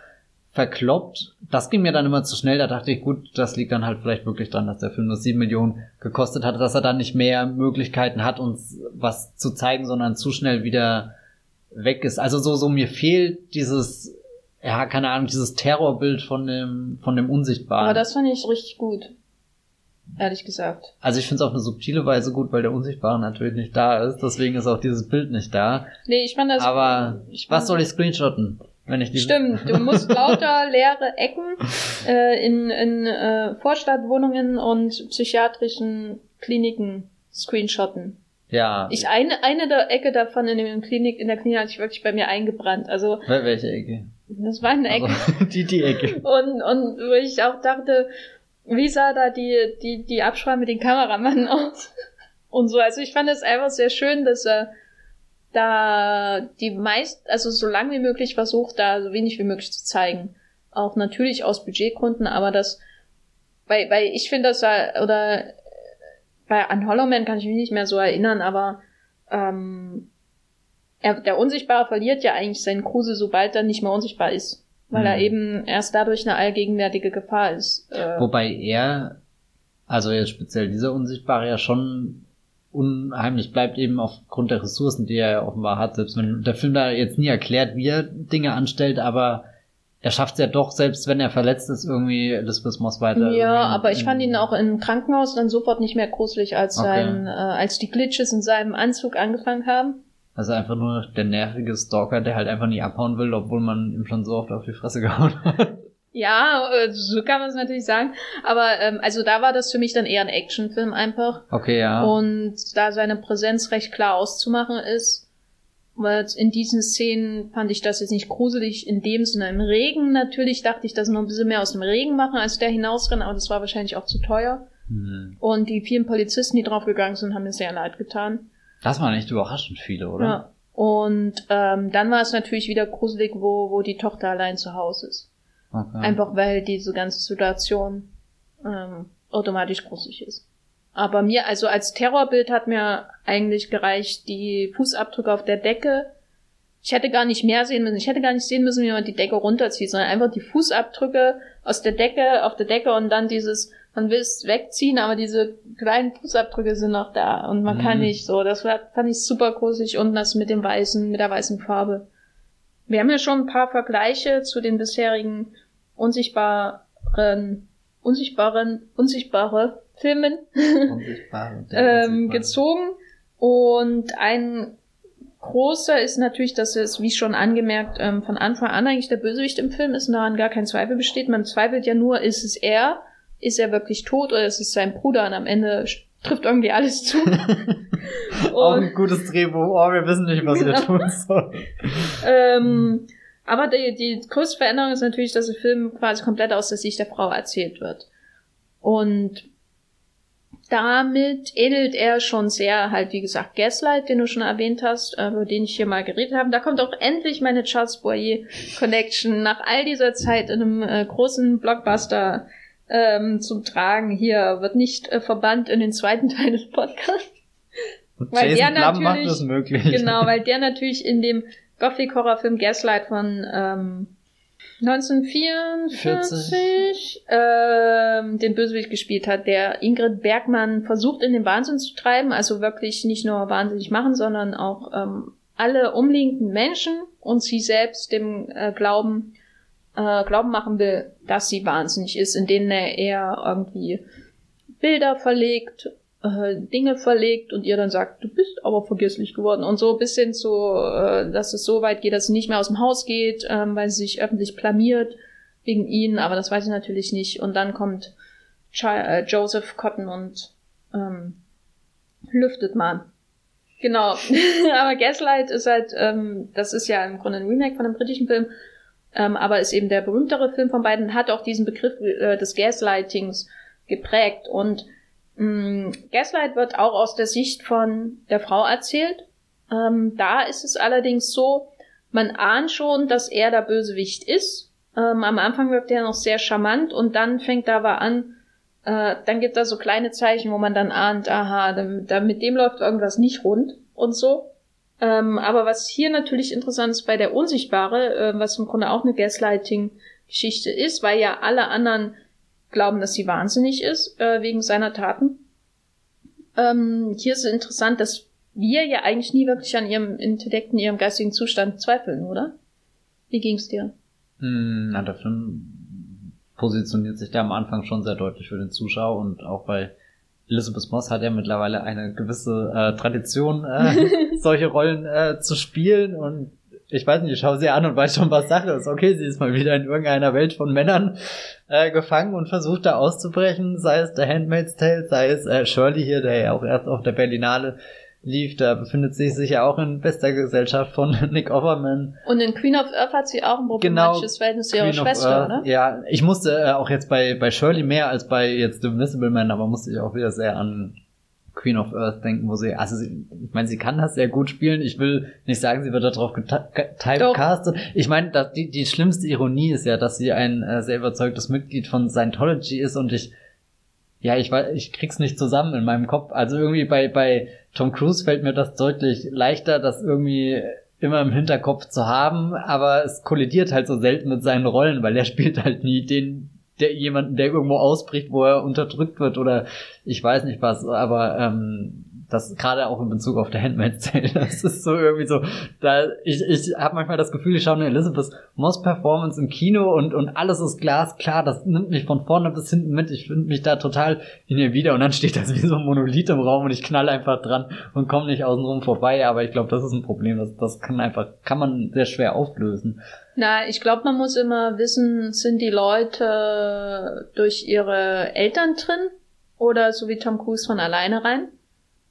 verkloppt. Das ging mir dann immer zu schnell. Da dachte ich, gut, das liegt dann halt vielleicht wirklich dran, dass der Film nur sieben Millionen gekostet hat, dass er dann nicht mehr Möglichkeiten hat, uns was zu zeigen, sondern zu schnell wieder weg ist. Also so, so mir fehlt dieses, ja, keine Ahnung, dieses Terrorbild von dem, von dem Unsichtbaren. Aber das fand ich richtig gut. Ehrlich gesagt. Also ich finde es auf eine subtile Weise gut, weil der Unsichtbare natürlich nicht da ist. Deswegen ist auch dieses Bild nicht da. Nee, ich fand das. Aber ich fand, was soll ich screenshotten, wenn ich die Stimmt, du *laughs* musst lauter leere Ecken äh, in, in äh, Vorstadtwohnungen und psychiatrischen Kliniken screenshotten. Ja. Ich eine eine der Ecke davon in der Klinik in der Klinik hat sich wirklich bei mir eingebrannt. Also Wel- Welche Ecke? das war eine Ecke Also, *laughs* die, die Ecke. und und wo ich auch dachte, wie sah da die die die Absprache mit den Kameramannen *laughs* aus und so. Also ich fand es einfach sehr schön, dass er da die meist, also so lang wie möglich versucht, da so wenig wie möglich zu zeigen. Auch natürlich aus Budgetgründen, aber das, weil, weil ich finde, dass er, oder bei An Hollow Man kann ich mich nicht mehr so erinnern, aber ähm, er, der Unsichtbare verliert ja eigentlich seinen Kruse, sobald er nicht mehr unsichtbar ist. Weil er Mhm. eben erst dadurch eine allgegenwärtige Gefahr ist. Äh, Wobei er, also jetzt speziell dieser Unsichtbare ja schon unheimlich bleibt, eben aufgrund der Ressourcen, die er ja offenbar hat. Selbst wenn der Film da jetzt nie erklärt, wie er Dinge anstellt, aber er schafft es ja doch, selbst wenn er verletzt ist, irgendwie Elizabeth Moss weiter. Ja, aber ich fand ihn auch im Krankenhaus dann sofort nicht mehr gruselig, als Okay. sein, äh, als die Glitches in seinem Anzug angefangen haben. Also einfach nur der nervige Stalker, der halt einfach nie abhauen will, obwohl man ihm schon so oft auf die Fresse *laughs* gehauen hat. Ja, äh, so kann man es natürlich sagen. Aber ähm, also da war das für mich dann eher ein Actionfilm einfach. Okay, ja. Und da seine Präsenz recht klar auszumachen ist, weil in diesen Szenen fand ich das jetzt nicht gruselig in dem Sinne. Im Regen natürlich dachte ich, dass noch ein bisschen mehr aus dem Regen machen, als der hinausrennen, aber das war wahrscheinlich auch zu teuer. Hm. Und die vielen Polizisten, die draufgegangen sind, haben mir sehr leid getan. Das waren echt überraschend viele, oder? Ja. Und ähm, dann war es natürlich wieder gruselig, wo, wo die Tochter allein zu Hause ist. Okay. Einfach weil diese ganze Situation ähm, automatisch gruselig ist. Aber mir, also als Terrorbild hat mir eigentlich gereicht die Fußabdrücke auf der Decke. Ich hätte gar nicht mehr sehen müssen. Ich hätte gar nicht sehen müssen, wie man die Decke runterzieht, sondern einfach die Fußabdrücke aus der Decke, auf der Decke und dann dieses, man will es wegziehen, aber diese kleinen Fußabdrücke sind noch da und man kann Mhm. nicht so. Das war, fand ich super gruselig und das mit dem weißen, mit der weißen Farbe. Wir haben ja schon ein paar Vergleiche zu den bisherigen unsichtbaren, unsichtbaren, unsichtbare Filmen Unsichtbare, *laughs* ähm, gezogen. Und ein großer ist natürlich, dass es, wie schon angemerkt, ähm, von Anfang an eigentlich der Bösewicht im Film ist und daran gar kein Zweifel besteht. Man zweifelt ja nur, ist es er? Ist er wirklich tot oder ist es sein Bruder? Und am Ende trifft irgendwie alles zu. *laughs* Auch ein gutes Drehbuch. Oh, wir wissen nicht, was wir Genau. tun sollen. ähm, aber die, die größte Veränderung ist natürlich, dass der Film quasi komplett aus der Sicht der Frau erzählt wird. Und damit ähnelt er schon sehr halt, wie gesagt, Gaslight, den du schon erwähnt hast, äh, über den ich hier mal geredet habe. Da kommt auch endlich meine Charles Boyer Connection nach all dieser Zeit in einem äh, großen Blockbuster ähm, zum Tragen. Hier wird nicht äh, verbannt in den zweiten *laughs* Teil des Podcasts. Und Weil Jason der macht natürlich- es möglich. Genau, *laughs* weil der natürlich in dem Gothic-Horrorfilm Gaslight von ähm, 1944 ähm, den Bösewicht gespielt hat, der Ingrid Bergmann versucht in den Wahnsinn zu treiben, also wirklich nicht nur wahnsinnig machen, sondern auch ähm, alle umliegenden Menschen und sie selbst dem äh, Glauben äh, Glauben machen will, dass sie wahnsinnig ist, in denen er eher irgendwie Bilder verlegt, äh, Dinge verlegt und ihr dann sagt, du bist aber vergesslich geworden und so bis hin zu, äh, dass es so weit geht, dass sie nicht mehr aus dem Haus geht, ähm, weil sie sich öffentlich blamiert wegen ihnen, aber das weiß ich natürlich nicht. Und dann kommt Ch äh, Joseph Cotton und ähm, lüftet man. Genau. *laughs* aber Gaslight ist halt, ähm, das ist ja im Grunde ein Remake von einem britischen Film, ähm, aber ist eben der berühmtere Film von beiden, hat auch diesen Begriff äh, des Gaslightings geprägt. Und mh, Gaslight wird auch aus der Sicht von der Frau erzählt. Ähm, da ist es allerdings so, man ahnt schon, dass er der Bösewicht ist. Ähm, am Anfang wirkt er noch sehr charmant und dann fängt er aber an, äh, dann gibt er so kleine Zeichen, wo man dann ahnt, aha, da, da, mit dem läuft irgendwas nicht rund und so. Ähm, aber was hier natürlich interessant ist bei der Unsichtbare, äh, was im Grunde auch eine Gaslighting-Geschichte ist, weil ja alle anderen glauben, dass sie wahnsinnig ist äh, wegen seiner Taten. Ähm, hier ist es interessant, dass wir ja eigentlich nie wirklich an ihrem Intellekten, ihrem geistigen Zustand zweifeln, oder? Wie ging's dir? Hm, na, der Film positioniert sich da am Anfang schon sehr deutlich für den Zuschauer und auch bei Elizabeth Moss hat ja mittlerweile eine gewisse äh, Tradition, äh, *laughs* solche Rollen äh, zu spielen und ich weiß nicht, ich schaue sie an und weiß schon, was Sache ist. Okay, sie ist mal wieder in irgendeiner Welt von Männern äh, gefangen und versucht da auszubrechen, sei es der Handmaid's Tale, sei es äh, Shirley hier, der ja auch erst auf der Berlinale lief, da befindet sie sich ja auch in bester Gesellschaft von *laughs* Nick Offerman. Und in Queen of Earth hat sie auch ein problematisches genau, Verhältnis zu ihrer Schwester, ne? Ja, ich musste äh, auch jetzt bei, bei Shirley mehr als bei jetzt The Invisible Man, aber musste ich auch wieder sehr an Queen of Earth denken, wo sie, also sie, ich meine, sie kann das sehr gut spielen. Ich will nicht sagen, sie wird darauf typecastet. Ich meine, die, die schlimmste Ironie ist ja, dass sie ein äh, sehr überzeugtes Mitglied von Scientology ist und ich, ja, ich weiß, ich krieg's nicht zusammen in meinem Kopf. Also irgendwie bei, bei Tom Cruise fällt mir das deutlich leichter, das irgendwie immer im Hinterkopf zu haben, aber es kollidiert halt so selten mit seinen Rollen, weil er *laughs* spielt halt nie den, der jemanden, der irgendwo ausbricht, wo er unterdrückt wird oder ich weiß nicht was, aber ähm, das gerade auch in Bezug auf der Handmaid's Tale, *laughs* das ist so irgendwie so, da ich, ich habe manchmal das Gefühl, ich schaue eine Elizabeth Moss Performance im Kino und und alles ist glasklar, das nimmt mich von vorne bis hinten mit, ich finde mich da total in ihr wieder und dann steht das *laughs* wie so ein Monolith im Raum und ich knall einfach dran und komme nicht außenrum vorbei, aber ich glaube, das ist ein Problem, das das kann einfach kann man sehr schwer auflösen. Na, ich glaube, man muss immer wissen, sind die Leute durch ihre Eltern drin oder so wie Tom Cruise von alleine rein?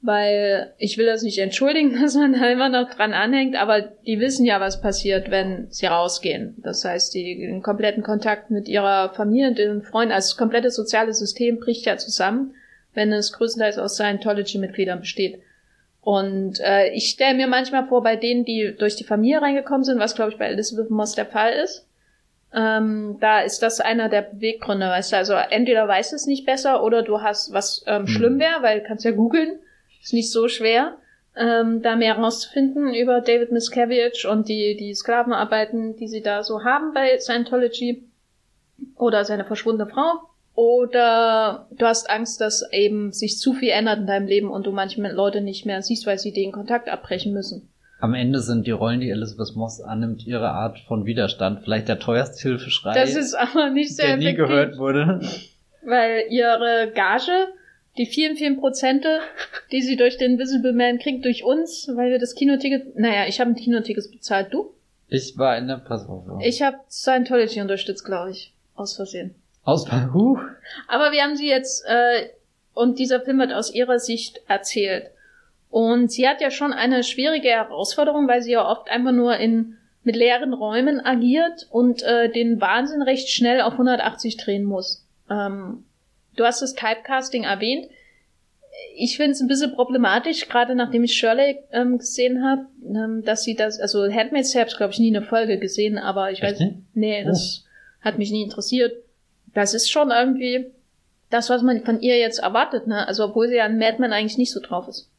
Weil ich will das nicht entschuldigen, *laughs* dass man da immer noch dran anhängt, aber die wissen ja, was passiert, wenn sie rausgehen. Das heißt, die den kompletten Kontakt mit ihrer Familie und ihren Freunden, also das komplette soziale System bricht ja zusammen, wenn es größtenteils aus Scientology-Mitgliedern besteht. Und äh, ich stelle mir manchmal vor, bei denen, die durch die Familie reingekommen sind, was glaube ich bei Elizabeth Moss der Fall ist, ähm, da ist das einer der Beweggründe, weißt du, also entweder weißt du es nicht besser oder du hast, was ähm, hm. schlimm wäre, weil du kannst ja googeln, ist nicht so schwer, ähm, da mehr rauszufinden über David Miscavige und die, die Sklavenarbeiten, die sie da so haben bei Scientology oder seine verschwundene Frau. Oder du hast Angst, dass eben sich zu viel ändert in deinem Leben und du manche Leute nicht mehr siehst, weil sie den Kontakt abbrechen müssen. Am Ende sind die Rollen, die Elizabeth Moss annimmt, ihre Art von Widerstand. Vielleicht der teuerste Hilfeschrei, das ist aber nicht sehr der nie gehört wurde. Weil ihre Gage, die vielen, vielen Prozente, die sie durch den Visible Man kriegt, durch uns, weil wir das Kinoticket, naja, ich habe ein Kinoticket bezahlt, du? Ich war in der Passaufnahme. Ich habe Scientology unterstützt, glaube ich. Aus Versehen. Aus huh. Aber wir haben sie jetzt, äh, und dieser Film wird aus ihrer Sicht erzählt. Und sie hat ja schon eine schwierige Herausforderung, weil sie ja oft einfach nur in mit leeren Räumen agiert und äh, den Wahnsinn recht schnell auf 180 drehen muss. Ähm, du hast das Typecasting erwähnt. Ich finde es ein bisschen problematisch, gerade nachdem ich Shirley ähm, gesehen habe, ähm, dass sie das, also Handmaid's Tale glaube ich nie eine Folge gesehen, aber ich Echt? weiß, nee, das oh. hat mich nie interessiert das ist schon irgendwie das, was man von ihr jetzt erwartet, ne? Also obwohl sie ja ein Madman eigentlich nicht so drauf ist.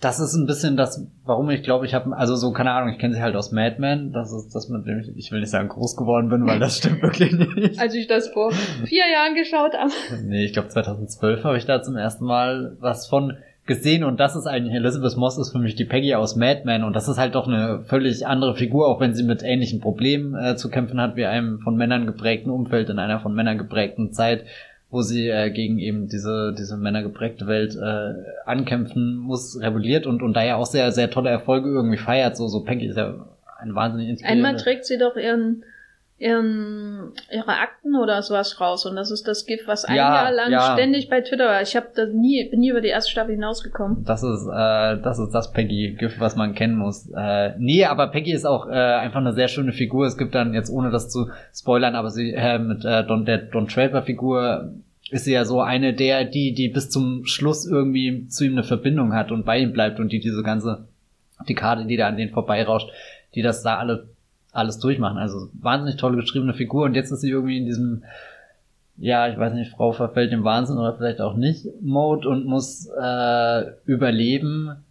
Das ist ein bisschen das, warum ich glaube, ich habe, also so, keine Ahnung, ich kenne sie halt aus Mad Men. Das ist das, mit dem ich, ich will nicht sagen, groß geworden bin, weil das *laughs* stimmt wirklich nicht. Als ich das vor vier Jahren geschaut habe. Nee, ich glaube 2012 habe ich da zum ersten Mal was von gesehen und das ist eigentlich, Elizabeth Moss ist für mich die Peggy aus Mad Men und das ist halt doch eine völlig andere Figur, auch wenn sie mit ähnlichen Problemen äh, zu kämpfen hat, wie einem von Männern geprägten Umfeld in einer von Männern geprägten Zeit, wo sie äh, gegen eben diese, diese männergeprägte Welt äh, ankämpfen muss, rebelliert und, und da ja auch sehr, sehr tolle Erfolge irgendwie feiert, so, so Peggy ist ja ein wahnsinnig inspirierende. Einmal trägt sie doch ihren ihren, ihre Akten oder sowas raus. Und das ist das GIF, was ein ja, Jahr lang ja. ständig bei Twitter war. Ich habe da nie, bin nie über die erste Staffel hinausgekommen. Das ist, äh, das ist das Peggy-GIF, was man kennen muss. Äh, nee, aber Peggy ist auch äh, einfach eine sehr schöne Figur. Es gibt dann jetzt, ohne das zu spoilern, aber sie äh, mit äh, Don, der Don Draper-Figur ist sie ja so eine der, die, die bis zum Schluss irgendwie zu ihm eine Verbindung hat und bei ihm bleibt und die diese ganze die Karte, die da an denen vorbeirauscht, die das da alle alles durchmachen. Also wahnsinnig tolle geschriebene Figur und jetzt ist sie irgendwie in diesem ja, ich weiß nicht, Frau verfällt dem Wahnsinn oder vielleicht auch nicht, Mode und muss äh, überleben.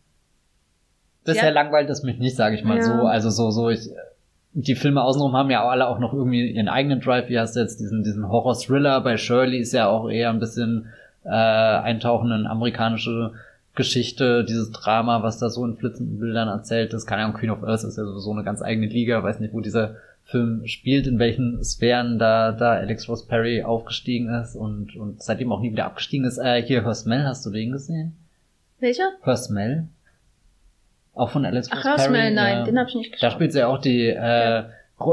Bisher ja. langweilt es mich nicht, sage ich mal ja. so. Also so, so, ich, die Filme außenrum haben ja auch alle auch noch irgendwie ihren eigenen Drive. Wie hast du jetzt diesen, diesen Horror-Thriller bei Shirley ist ja auch eher ein bisschen äh, eintauchen in amerikanische Geschichte, dieses Drama, was da so in flitzenden Bildern erzählt ist. Keine Ahnung, Queen of Earth ist ja sowieso eine ganz eigene Liga, weiß nicht, wo dieser Film spielt, in welchen Sphären da, da Alex Ross Perry aufgestiegen ist und, und seitdem auch nie wieder abgestiegen ist. Äh, hier, Her Smell, hast du den gesehen? Welcher? Her Smell. Auch von Alex Ross Ach, Perry. Smell, nein, äh, den hab ich nicht geschaut. Da spielt sie ja auch die, äh, ja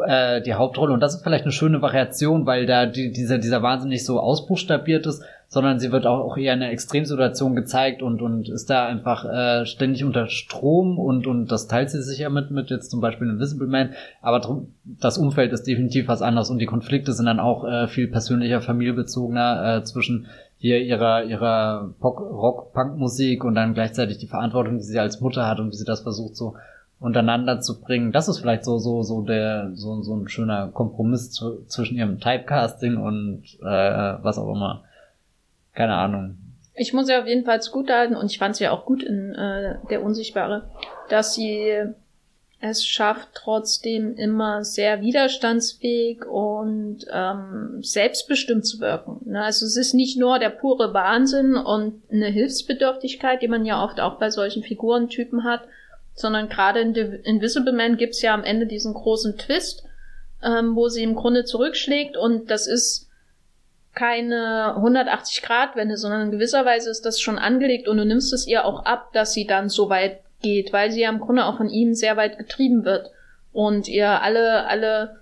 äh, die Hauptrolle und das ist vielleicht eine schöne Variation, weil da die, dieser dieser Wahnsinn nicht so ausbuchstabiert ist, sondern sie wird auch, auch eher in einer Extremsituation gezeigt und und ist da einfach äh, ständig unter Strom und und das teilt sie sich ja mit mit jetzt zum Beispiel Invisible Man, aber drum, das Umfeld ist definitiv was anderes und die Konflikte sind dann auch äh, viel persönlicher, familiebezogener äh, zwischen hier ihrer ihrer Rock Punk Musik und dann gleichzeitig die Verantwortung, die sie als Mutter hat und wie sie das versucht so untereinander zu bringen. Das ist vielleicht so so so der so so ein schöner Kompromiss zwischen ihrem Typecasting und äh, was auch immer. Keine Ahnung. Ich muss ja auf jeden Fall gut halten und ich fand sie ja auch gut in äh, der Unsichtbare, dass sie es schafft, trotzdem immer sehr widerstandsfähig und ähm, selbstbestimmt zu wirken. Ne? Also es ist nicht nur der pure Wahnsinn und eine Hilfsbedürftigkeit, die man ja oft auch bei solchen Figurentypen hat, sondern gerade in The Invisible Man gibt's ja am Ende diesen großen Twist, ähm, wo sie im Grunde zurückschlägt und das ist keine 180 Grad Wende, sondern in gewisser Weise ist das schon angelegt und du nimmst es ihr auch ab, dass sie dann so weit geht, weil sie ja im Grunde auch von ihm sehr weit getrieben wird und ihr alle alle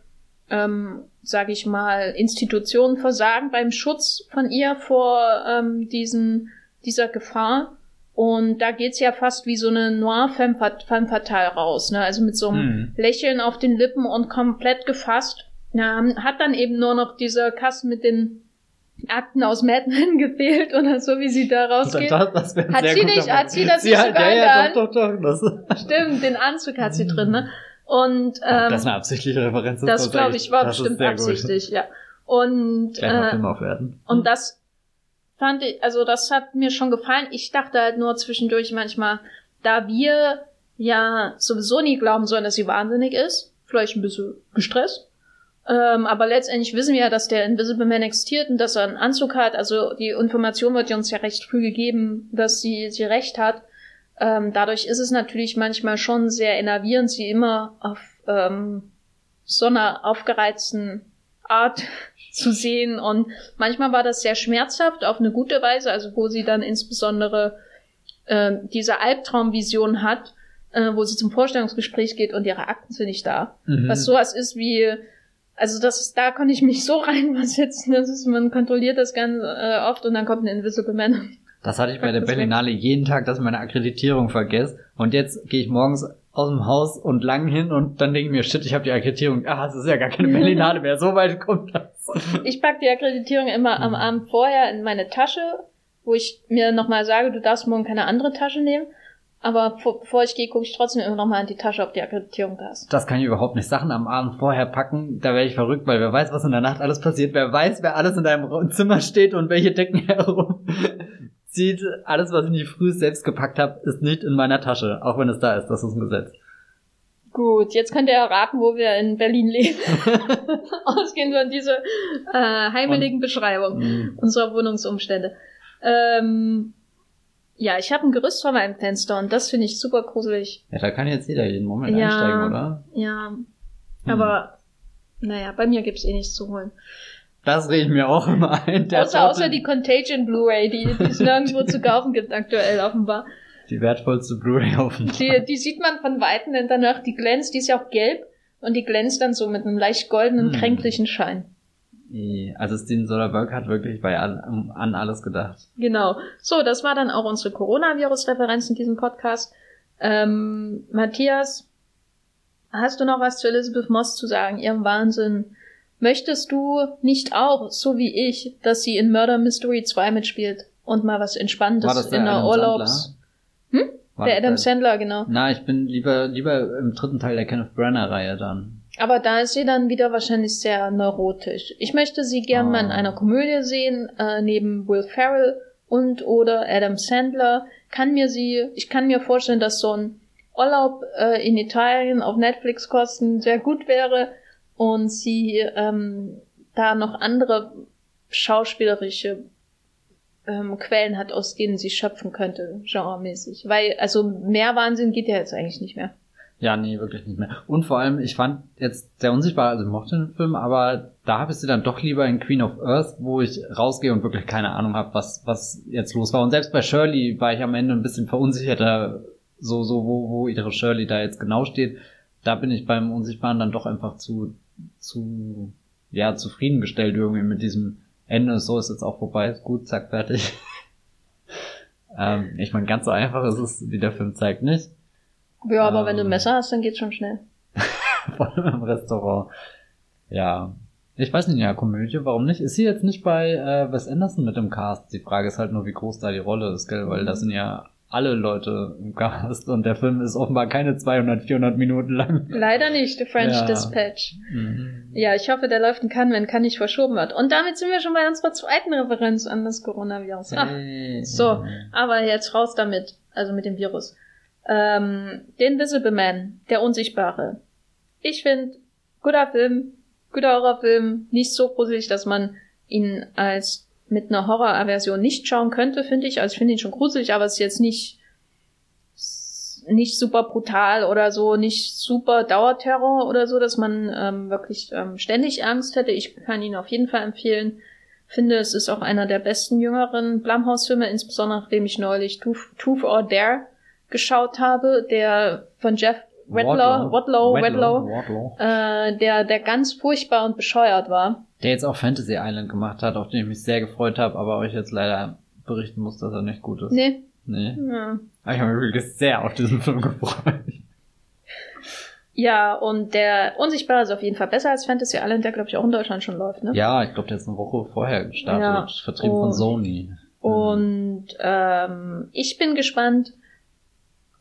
ähm, sage ich mal Institutionen versagen beim Schutz von ihr vor ähm, diesen dieser Gefahr und da geht's ja fast wie so eine Noir-Femme fatale raus, ne? Also mit so einem mhm. Lächeln auf den Lippen und komplett gefasst. Ja, hat dann eben nur noch dieser Kasten mit den Akten aus Mad Men *laughs* gefehlt oder so, wie sie da rausgeht. Das, das hat sie nicht, hat sie das sie nicht hat, sogar ja, ja, doch, doch, doch, das. Stimmt, den Anzug hat sie drin, ne? Und ähm, das ist eine absichtliche Referenz. Das glaube ich war bestimmt absichtlich, gut. ja. Und Gleich äh. Und das fand ich, also das hat mir schon gefallen. Ich dachte halt nur zwischendurch manchmal, da wir ja sowieso nie glauben sollen, dass sie wahnsinnig ist, vielleicht ein bisschen gestresst. Ähm, aber letztendlich wissen wir ja, dass der Invisible Man existiert und dass er einen Anzug hat. Also die Information wird uns ja recht früh gegeben, dass sie, sie recht hat. Ähm, dadurch ist es natürlich manchmal schon sehr enervierend, sie immer auf ähm, so einer aufgereizten Art *laughs* zu sehen. Und manchmal war das sehr schmerzhaft auf eine gute Weise, also wo sie dann insbesondere äh, diese Albtraumvision hat, äh, wo sie zum Vorstellungsgespräch geht und ihre Akten sind nicht da. Mhm. Was sowas ist wie, also das ist, da konnte ich mich so *laughs* reinversetzen, das ist, man kontrolliert das ganz äh, oft und dann kommt ein Invisible Man. Das hatte ich bei der Berlinale jeden Tag, dass ich meine Akkreditierung vergesse. Und jetzt gehe ich morgens aus dem Haus und lang hin und dann denke ich mir, shit, ich habe die Akkreditierung. Ah, es ist ja gar keine *laughs* Berlinale mehr. So weit kommt das. Ich pack die Akkreditierung immer am Abend vorher in meine Tasche, wo ich mir nochmal sage, du darfst morgen keine andere Tasche nehmen. Aber bevor ich gehe, gucke ich trotzdem immer nochmal in die Tasche, ob die Akkreditierung da ist. Das kann ich überhaupt nicht. Sachen am Abend vorher packen, da wäre ich verrückt, weil wer weiß, was in der Nacht alles passiert. Wer weiß, wer alles in deinem Zimmer steht und welche Decken herum *laughs* zieht. Alles, was ich nicht früh selbst gepackt habe, ist nicht in meiner Tasche, auch wenn es da ist. Das ist ein Gesetz. Gut, jetzt könnt ihr erraten, wo wir in Berlin leben. *laughs* Ausgehend von dieser äh, heimeligen Beschreibung mhm. unserer Wohnungsumstände. Ähm, ja, ich habe ein Gerüst vor meinem Fenster und das finde ich super gruselig. Ja, da kann jetzt jeder jeden Moment ja, einsteigen, oder? Ja. Hm. Aber, naja, bei mir gibt's eh nichts zu holen. Das rede ich mir auch immer ein. Der außer, außer die Contagion Blu-ray, die, die es nirgendwo zu kaufen gibt aktuell offenbar. Die wertvollste Blu-ray offenbar. Die, die sieht man von Weitem denn danach, die glänzt, die ist ja auch gelb und die glänzt dann so mit einem leicht goldenen, hm. kränklichen Schein. Also Steven Soderbergh hat wirklich bei an, an alles gedacht. Genau. So, das war dann auch unsere Coronavirus-Referenz in diesem Podcast. Ähm, Matthias, hast du noch was zu Elizabeth Moss zu sagen, ihrem Wahnsinn? Möchtest du nicht auch, so wie ich, dass sie in Murder Mystery 2 mitspielt und mal was Entspanntes in der Urlaubs... Hm? War Der Adam Sandler, genau. Na, ich bin lieber, lieber im dritten Teil der Kenneth Branagh-Reihe dann. Aber da ist sie dann wieder wahrscheinlich sehr neurotisch. Ich möchte sie gern Ah. mal in einer Komödie sehen, äh, neben Will Ferrell und oder Adam Sandler. Kann mir sie, ich kann mir vorstellen, dass so ein Urlaub äh, in Italien auf Netflix kosten sehr gut wäre und sie ähm, da noch andere schauspielerische ähm, Quellen hat, aus denen sie schöpfen könnte, genremäßig. Weil, also mehr Wahnsinn geht ja jetzt eigentlich nicht mehr. Ja, nee, wirklich nicht mehr. Und vor allem, ich fand jetzt sehr unsichtbar, also ich mochte den Film, aber da habe ich sie dann doch lieber in Queen of Earth, wo ich rausgehe und wirklich keine Ahnung habe, was, was jetzt los war. Und selbst bei Shirley war ich am Ende ein bisschen verunsicherter, so, so, wo, wo ihre Shirley da jetzt genau steht. Da bin ich beim Unsichtbaren dann doch einfach zu, zu, ja, zufriedengestellt irgendwie mit diesem Ende. So ist jetzt auch vorbei, gut, zack, fertig. *laughs* ähm, ich meine, ganz so einfach ist es, wie der Film zeigt, nicht. Ja, aber wenn du ein Ähm. Messer hast, dann geht's schon schnell. *laughs* Vor allem im Restaurant. Ja. Ich weiß nicht, ja, Komödie, warum nicht? Ist sie jetzt nicht bei äh, Wes Anderson mit im Cast? Die Frage ist halt nur, wie groß da die Rolle ist, gell? Weil da sind ja alle Leute im Cast und der Film ist offenbar keine 200, 400 Minuten lang. Leider nicht, The French Ja. Dispatch. Mhm. Ja, ich hoffe, der läuft in Cannes, wenn Cannes nicht verschoben wird. Und damit sind wir schon bei unserer zweiten Referenz an das Coronavirus. Ah, Hey. so, aber jetzt raus damit, also mit dem Virus. Ähm, The Invisible Man, der Unsichtbare. Ich finde, guter Film, guter Horrorfilm, nicht so gruselig, dass man ihn als mit einer Horroraversion nicht schauen könnte, finde ich. Also ich finde ihn schon gruselig, aber es ist jetzt nicht nicht super brutal oder so, nicht super Dauerterror oder so, dass man ähm, wirklich ähm, ständig Angst hätte. Ich kann ihn auf jeden Fall empfehlen. Finde, es ist auch einer der besten jüngeren Blumhouse-Filme, insbesondere nachdem ich neulich Tooth, Tooth or Dare geschaut habe, der von Jeff Redlaw, Wadlow, Redlaw, Wadlow. äh, der, der ganz furchtbar und bescheuert war. Der jetzt auch Fantasy Island gemacht hat, auf den ich mich sehr gefreut habe, aber euch jetzt leider berichten muss, dass er nicht gut ist. Nee. Nee. Ja. Aber ich habe mich wirklich sehr auf diesen Film gefreut. Ja, und der Unsichtbare ist auf jeden Fall besser als Fantasy Island, der glaube ich auch in Deutschland schon läuft, ne? Ja, ich glaube, der ist eine Woche vorher gestartet, Ja. vertrieben Oh. von Sony. Und ähm, ich bin gespannt,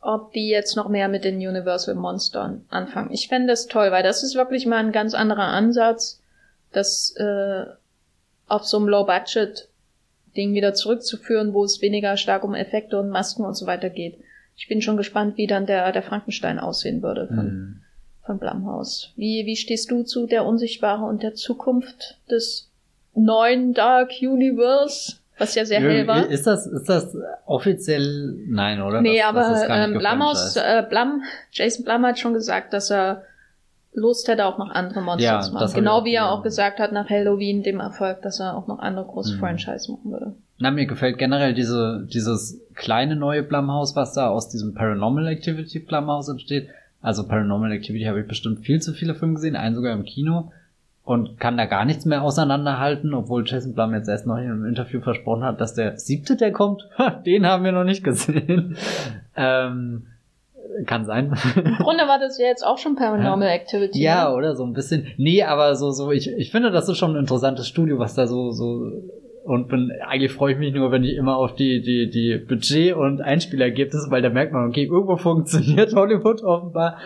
ob die jetzt noch mehr mit den Universal Monstern anfangen. Ich fände das toll, weil das ist wirklich mal ein ganz anderer Ansatz, das äh, auf so einem Low-Budget-Ding wieder zurückzuführen, wo es weniger stark um Effekte und Masken und so weiter geht. Ich bin schon gespannt, wie dann der, der Frankenstein aussehen würde von, Hm. von Blumhaus. Wie, wie stehst du zu der Unsichtbare und der Zukunft des neuen Dark Universe, was ja sehr hell war? Ist das, ist das offiziell? Nein, oder? Nee, das, aber das ähm, gefranchised. äh, Blum, Jason Blum hat schon gesagt, dass er Lust hätte, auch noch andere Monster Ja, zu machen. Genau auch wie er gesehen. auch gesagt hat nach Halloween, dem Erfolg, dass er auch noch andere große Mhm. Franchise machen würde. Na, mir gefällt generell diese, dieses kleine neue Blumhaus, was da aus diesem Paranormal Activity Blumhaus entsteht. Also Paranormal Activity habe ich bestimmt viel zu viele Filme gesehen, einen sogar im Kino. Und kann da gar nichts mehr auseinanderhalten, obwohl Jason Blum jetzt erst noch in einem Interview versprochen hat, dass der siebte, der kommt, den haben wir noch nicht gesehen. *laughs* ähm, kann sein. Im *laughs* Grunde war das ja jetzt auch schon Paranormal Activity. Ja, ne? oder so ein bisschen. Nee, aber so, so, ich, ich finde, das ist schon ein interessantes Studio, was da so, so, und bin, eigentlich freue ich mich nur, wenn ich immer auf die, die, die Budget- und Einspielergebnisse, weil da merkt man, okay, irgendwo funktioniert *laughs* Hollywood offenbar.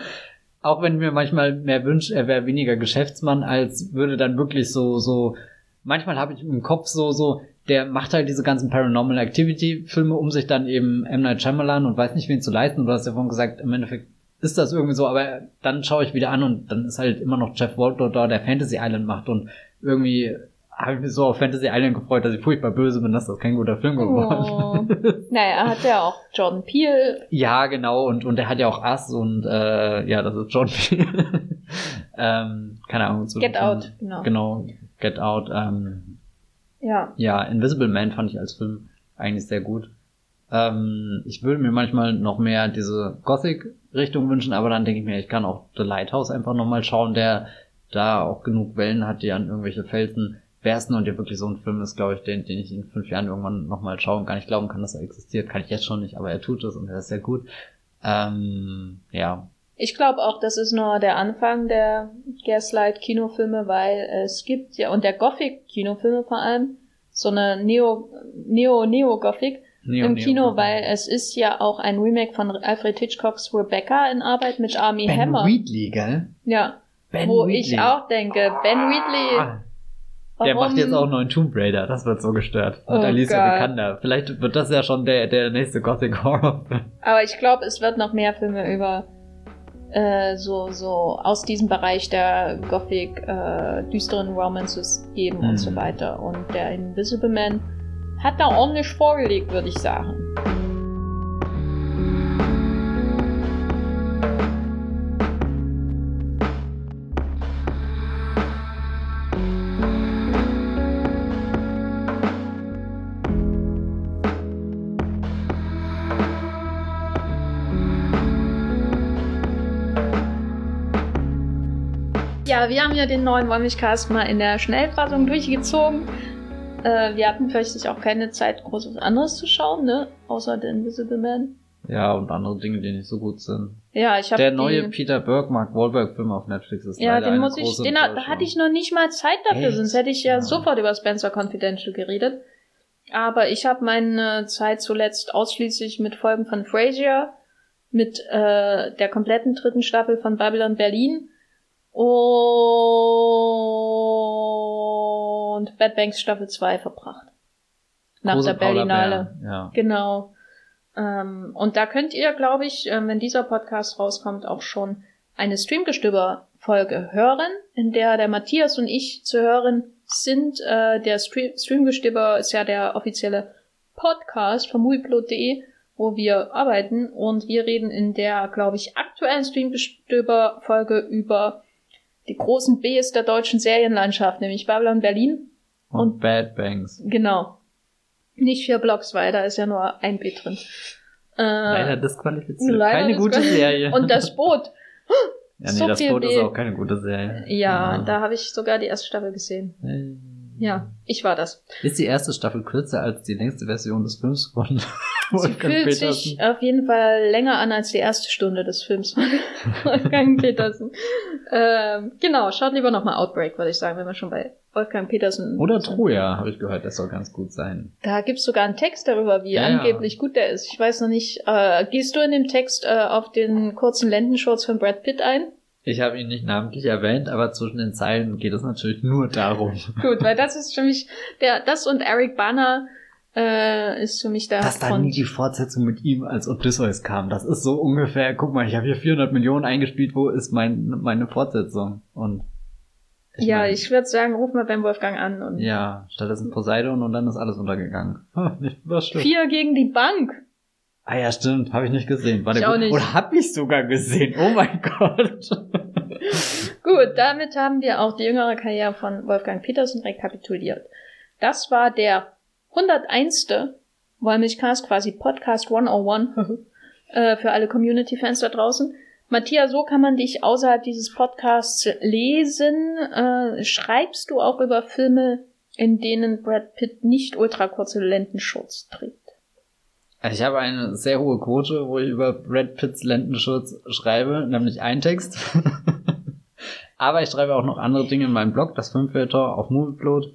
Auch wenn mir manchmal mehr wünscht, er wäre weniger Geschäftsmann, als würde dann wirklich so, so, manchmal habe ich im Kopf so, so, der macht halt diese ganzen Paranormal Activity Filme, um sich dann eben M. Night Shyamalan und weiß nicht wen zu leisten. Du hast ja vorhin gesagt, im Endeffekt ist das irgendwie so, aber dann schaue ich wieder an und dann ist halt immer noch Jeff Waldo da, der Fantasy Island macht und irgendwie habe ich mich so auf Fantasy Island gefreut, dass ich furchtbar böse bin, dass das kein guter Film geworden ist. Oh. *laughs* *laughs* naja, er hat ja auch Jordan Peele. Ja, genau, und, und er hat ja auch Ass und äh, ja, das ist John Peel. *laughs* ähm, keine Ahnung. Zu Get Out, genau. Genau, Get Out. Ähm, Ja. ja, Invisible Man fand ich als Film eigentlich sehr gut. Ähm, ich würde mir manchmal noch mehr diese Gothic-Richtung wünschen, aber dann denke ich mir, ich kann auch The Lighthouse einfach nochmal schauen, der da auch genug Wellen hat, die an irgendwelche Felsen bersten und der wirklich so ein Film ist, glaube ich, den, den ich in fünf Jahren irgendwann nochmal schauen und gar nicht glauben kann, dass er existiert. Kann ich jetzt schon nicht, aber er tut es und er ist sehr gut. Ähm, ja. Ich glaube auch, das ist nur der Anfang der Gaslight-Kinofilme, weil es gibt ja, und der Gothic-Kinofilme vor allem, so eine Neo, Neo, Neo-Gothic, Neo, im Neo, Kino, Neo. weil es ist ja auch ein Remake von Alfred Hitchcocks Rebecca in Arbeit mit Army Ben Hammer. Wheatley, gell? Ja, Ben wo Wheatley. ich auch denke, Ben Wheatley, Ah, Der warum- macht jetzt auch einen neuen Tomb Raider, das wird so gestört. Mit Oh Alicia Gott. Vikander. Vielleicht wird das ja schon der, der nächste Gothic Horror. Aber ich glaube, es wird noch mehr Filme über äh, so, so aus diesem Bereich der Gothic äh, düsteren Romances geben Mhm. und so weiter. Und der Invisible Man hat da ordentlich vorgelegt, würde ich sagen. Ja, wir haben ja den neuen Wollmilchcast mal in der Schnellfassung durchgezogen. Äh, wir hatten vielleicht auch keine Zeit, groß was anderes zu schauen, ne? Außer The Invisible Man. Ja, und andere Dinge, die nicht so gut sind. Ja, ich habe Der neue die, Peter Berg, Mark Wahlberg Film auf Netflix ist Ja, den muss ich, den, da hatte ich noch nicht mal Zeit dafür, Echt? sonst hätte ich ja, Ja. sofort über Spencer Confidential geredet. Aber ich habe meine Zeit zuletzt ausschließlich mit Folgen von Frasier, mit äh, der kompletten dritten Staffel von Babylon Berlin und Bad Banks Staffel 2 verbracht. Nach Große der Paula Berlinale. Bär, Ja. Genau. Ähm, und da könnt ihr, glaube ich, ähm, wenn dieser Podcast rauskommt, auch schon eine Streamgestöber-Folge hören, in der der Matthias und ich zu hören sind. Äh, der Stre Streamgestöber ist ja der offizielle Podcast von movieplot.de, wo wir arbeiten. Und wir reden in der, glaube ich, aktuellen Streamgestöber-Folge über die großen Bs der deutschen Serienlandschaft, nämlich Babylon Berlin. Und, Und- Bad Banks. Genau. Nicht vier Blocks, weil da ist ja nur ein B drin. Äh, Leider disqualifiziert. leider keine gute disqual- Serie. Und das Boot. *laughs* ja, nee, so das Boot ist B. auch keine gute Serie. Ja, da habe ich sogar die erste Staffel gesehen. Ja, ich war das. Ist die erste Staffel kürzer als die längste Version des Films von *laughs* *laughs* Sie Wolfgang fühlt Petersen? sich auf jeden Fall länger an als die erste Stunde des Films von *laughs* Wolfgang *laughs* Petersen. Ähm, genau, schaut lieber nochmal Outbreak, würde ich sagen, wenn wir schon bei Wolfgang Petersen Oder. Troja, habe ich gehört, das soll ganz gut sein. Da gibt's sogar einen Text darüber, wie Ja, angeblich gut der ist. Ich weiß noch nicht. Äh, gehst du in dem Text äh, auf den kurzen Lendenschurz von Brad Pitt ein? Ich habe ihn nicht namentlich erwähnt, aber zwischen den Zeilen geht es natürlich nur darum. Gut, weil das ist für mich der, das und Eric Bana äh, ist für mich der Dass da nie die Fortsetzung mit ihm als Odysseus kam. Das ist so ungefähr, guck mal, ich habe hier 400 Millionen eingespielt, wo ist mein, meine Fortsetzung? Und ja, mein, ich würde sagen, ruf mal beim Wolfgang an und Ja, stattdessen Poseidon und dann ist alles untergegangen. *laughs* Vier gegen die Bank. Ah ja, stimmt, habe ich nicht gesehen. War Ich auch nicht. Oder hab ich sogar gesehen? Oh mein *laughs* Gott. Gut, damit haben wir auch die jüngere Karriere von Wolfgang Petersen rekapituliert. Das war der 101. Wollmilchcast, quasi Podcast 101 *laughs* äh, für alle Community-Fans da draußen. Matthias, so kann man dich außerhalb dieses Podcasts lesen. Äh, schreibst du auch über Filme, in denen Brad Pitt nicht ultrakurze Lendenschurz trägt? Ich habe eine sehr hohe Quote, wo ich über Brad Pitts Lendenschutz schreibe, nämlich einen Text. *laughs* Aber ich schreibe auch noch andere Dinge in meinem Blog, das Filmfilter auf Movieplot.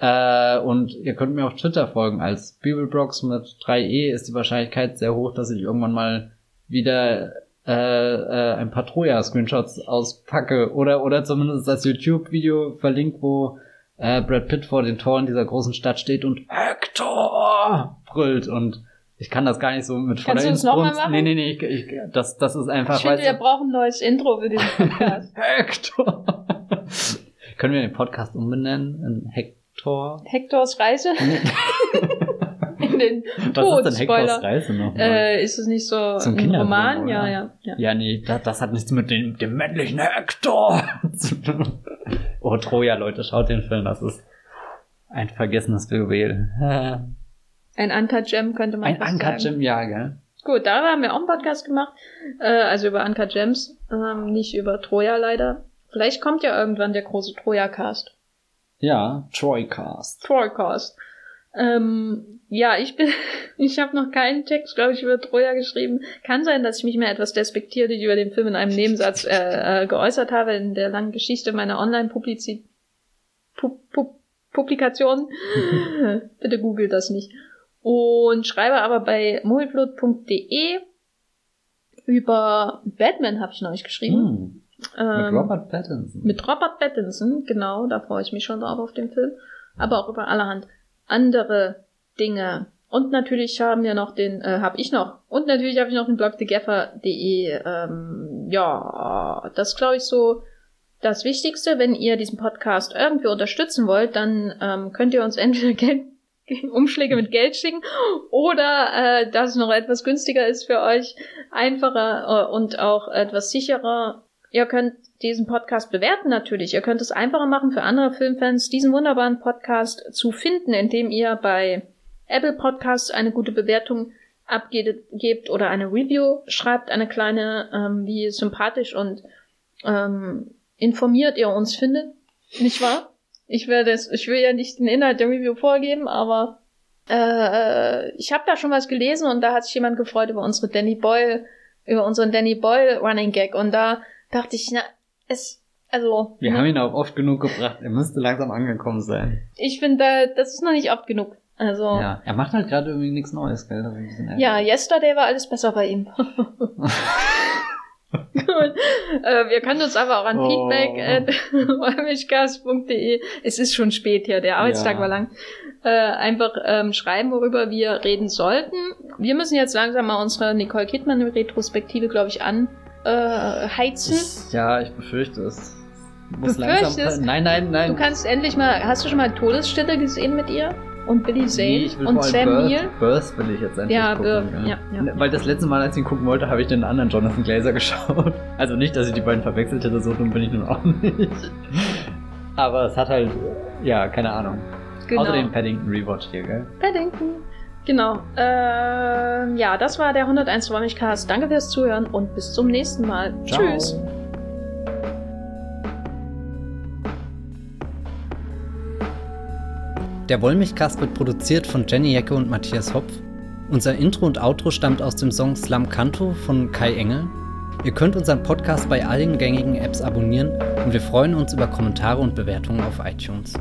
Äh, und ihr könnt mir auf Twitter folgen. Als Bibelblogs mit 3e ist die Wahrscheinlichkeit sehr hoch, dass ich irgendwann mal wieder äh, äh, ein paar Troja-Screenshots auspacke oder oder zumindest das YouTube-Video verlinkt, wo äh, Brad Pitt vor den Toren dieser großen Stadt steht und Hector brüllt und ich kann das gar nicht so mit voller Kannst du das noch mal Inbrunst- machen? Nee, nee, nee, ich, ich, das, das ist einfach, Ich finde, wir brauchen ein neues Intro für diesen *laughs* Podcast. Hector. *laughs* Können wir den Podcast umbenennen in Hector? Hektors Reise *laughs* in den *laughs* Was Tod, ist denn Hectors Spoiler. Reise nochmal? Äh, ist es nicht so So ein ein Roman? oder? Ja, ja, ja. ja, nee, das, das hat nichts mit dem, dem männlichen Hector *laughs* zu tun. Oh, Troja, Leute, schaut den Film, das ist ein vergessenes Juwel. Ein Uncut Gem könnte man Ein fast Uncut sagen. Gem, ja, gell? Gut, da haben wir auch einen Podcast gemacht. Äh, also über Uncut Gems, ähm, nicht über Troja leider. Vielleicht kommt ja irgendwann der große Troja-Cast. Ja, Troycast. Troycast. Ähm, ja, ich bin, *laughs* ich habe noch keinen Text, glaube ich, über Troja geschrieben. Kann sein, dass ich mich mehr etwas despektierlich über den Film in einem Nebensatz äh, äh, geäußert habe in der langen Geschichte meiner Online-Publizität. Pu Pu Publikation. *laughs* Bitte googelt das nicht. und schreibe aber bei mogelblut.de über Batman habe ich neulich geschrieben. Hm. Ähm, mit Robert Pattinson. Mit Robert Pattinson, genau, da freue ich mich schon drauf auf den Film. Aber auch über allerhand andere Dinge. Und natürlich haben wir noch den, äh, habe ich noch. Und natürlich habe ich noch den Blog thegaffer.de. Ähm, ja, das glaube ich so das Wichtigste. Wenn ihr diesen Podcast irgendwie unterstützen wollt, dann ähm, könnt ihr uns entweder *laughs* Geld, Umschläge mit Geld schicken oder äh, dass es noch etwas günstiger ist für euch, einfacher äh, und auch etwas sicherer. Ihr könnt diesen Podcast bewerten natürlich. Ihr könnt es einfacher machen für andere Filmfans, diesen wunderbaren Podcast zu finden, indem ihr bei Apple Podcasts eine gute Bewertung abgebt oder eine Review schreibt, eine kleine, ähm, wie sympathisch und ähm, informiert ihr uns findet. Nicht wahr? Ich werde es, ich will ja nicht den Inhalt der Review vorgeben, aber äh, ich habe da schon was gelesen und da hat sich jemand gefreut über unsere Danny Boyle, über unseren Danny Boyle Running Gag und da dachte ich, na, es, also. Wir ne, haben ihn auch oft genug gebracht, er müsste langsam angekommen sein. Ich finde, das ist noch nicht oft genug. Also. Ja, er macht halt gerade irgendwie nichts Neues, gell? Ja, Yesterday war alles besser bei ihm. *laughs* Cool. Äh, wir können uns aber auch an oh. feedback.wollmilchcast.de *laughs* Es ist schon spät hier, der Arbeitstag ja. war lang. Äh, einfach ähm, schreiben, worüber wir reden sollten. Wir müssen jetzt langsam mal unsere Nicole Kidman-Retrospektive, glaube ich, anheizen. Äh, ja, ich befürchte es. Muss langsam. Nein, nein, nein. Du kannst endlich mal. Hast du schon mal Todesstille gesehen mit ihr? und Billy Zane nee, und Sam Birth, Neill. Birth will ich jetzt endlich ja, gucken. Birth, ja, ja, Weil das letzte Mal, als ich ihn gucken wollte, habe ich den anderen Jonathan Glazer *laughs* geschaut. Also nicht, dass ich die beiden verwechselt hätte, so dumm bin ich nun auch nicht. Aber es hat halt, ja, keine Ahnung. Genau. Außer den Paddington Rewatch hier, gell? Paddington. Genau. Ähm, ja, das war der 101 Räumigcast. Danke fürs Zuhören und bis zum nächsten Mal. Ciao. Tschüss. Der Wollmilchcast wird produziert von Jenny Jecke und Matthias Hopf. Unser Intro und Outro stammt aus dem Song Slam Canto von Kai Engel. Ihr könnt unseren Podcast bei allen gängigen Apps abonnieren und wir freuen uns über Kommentare und Bewertungen auf iTunes.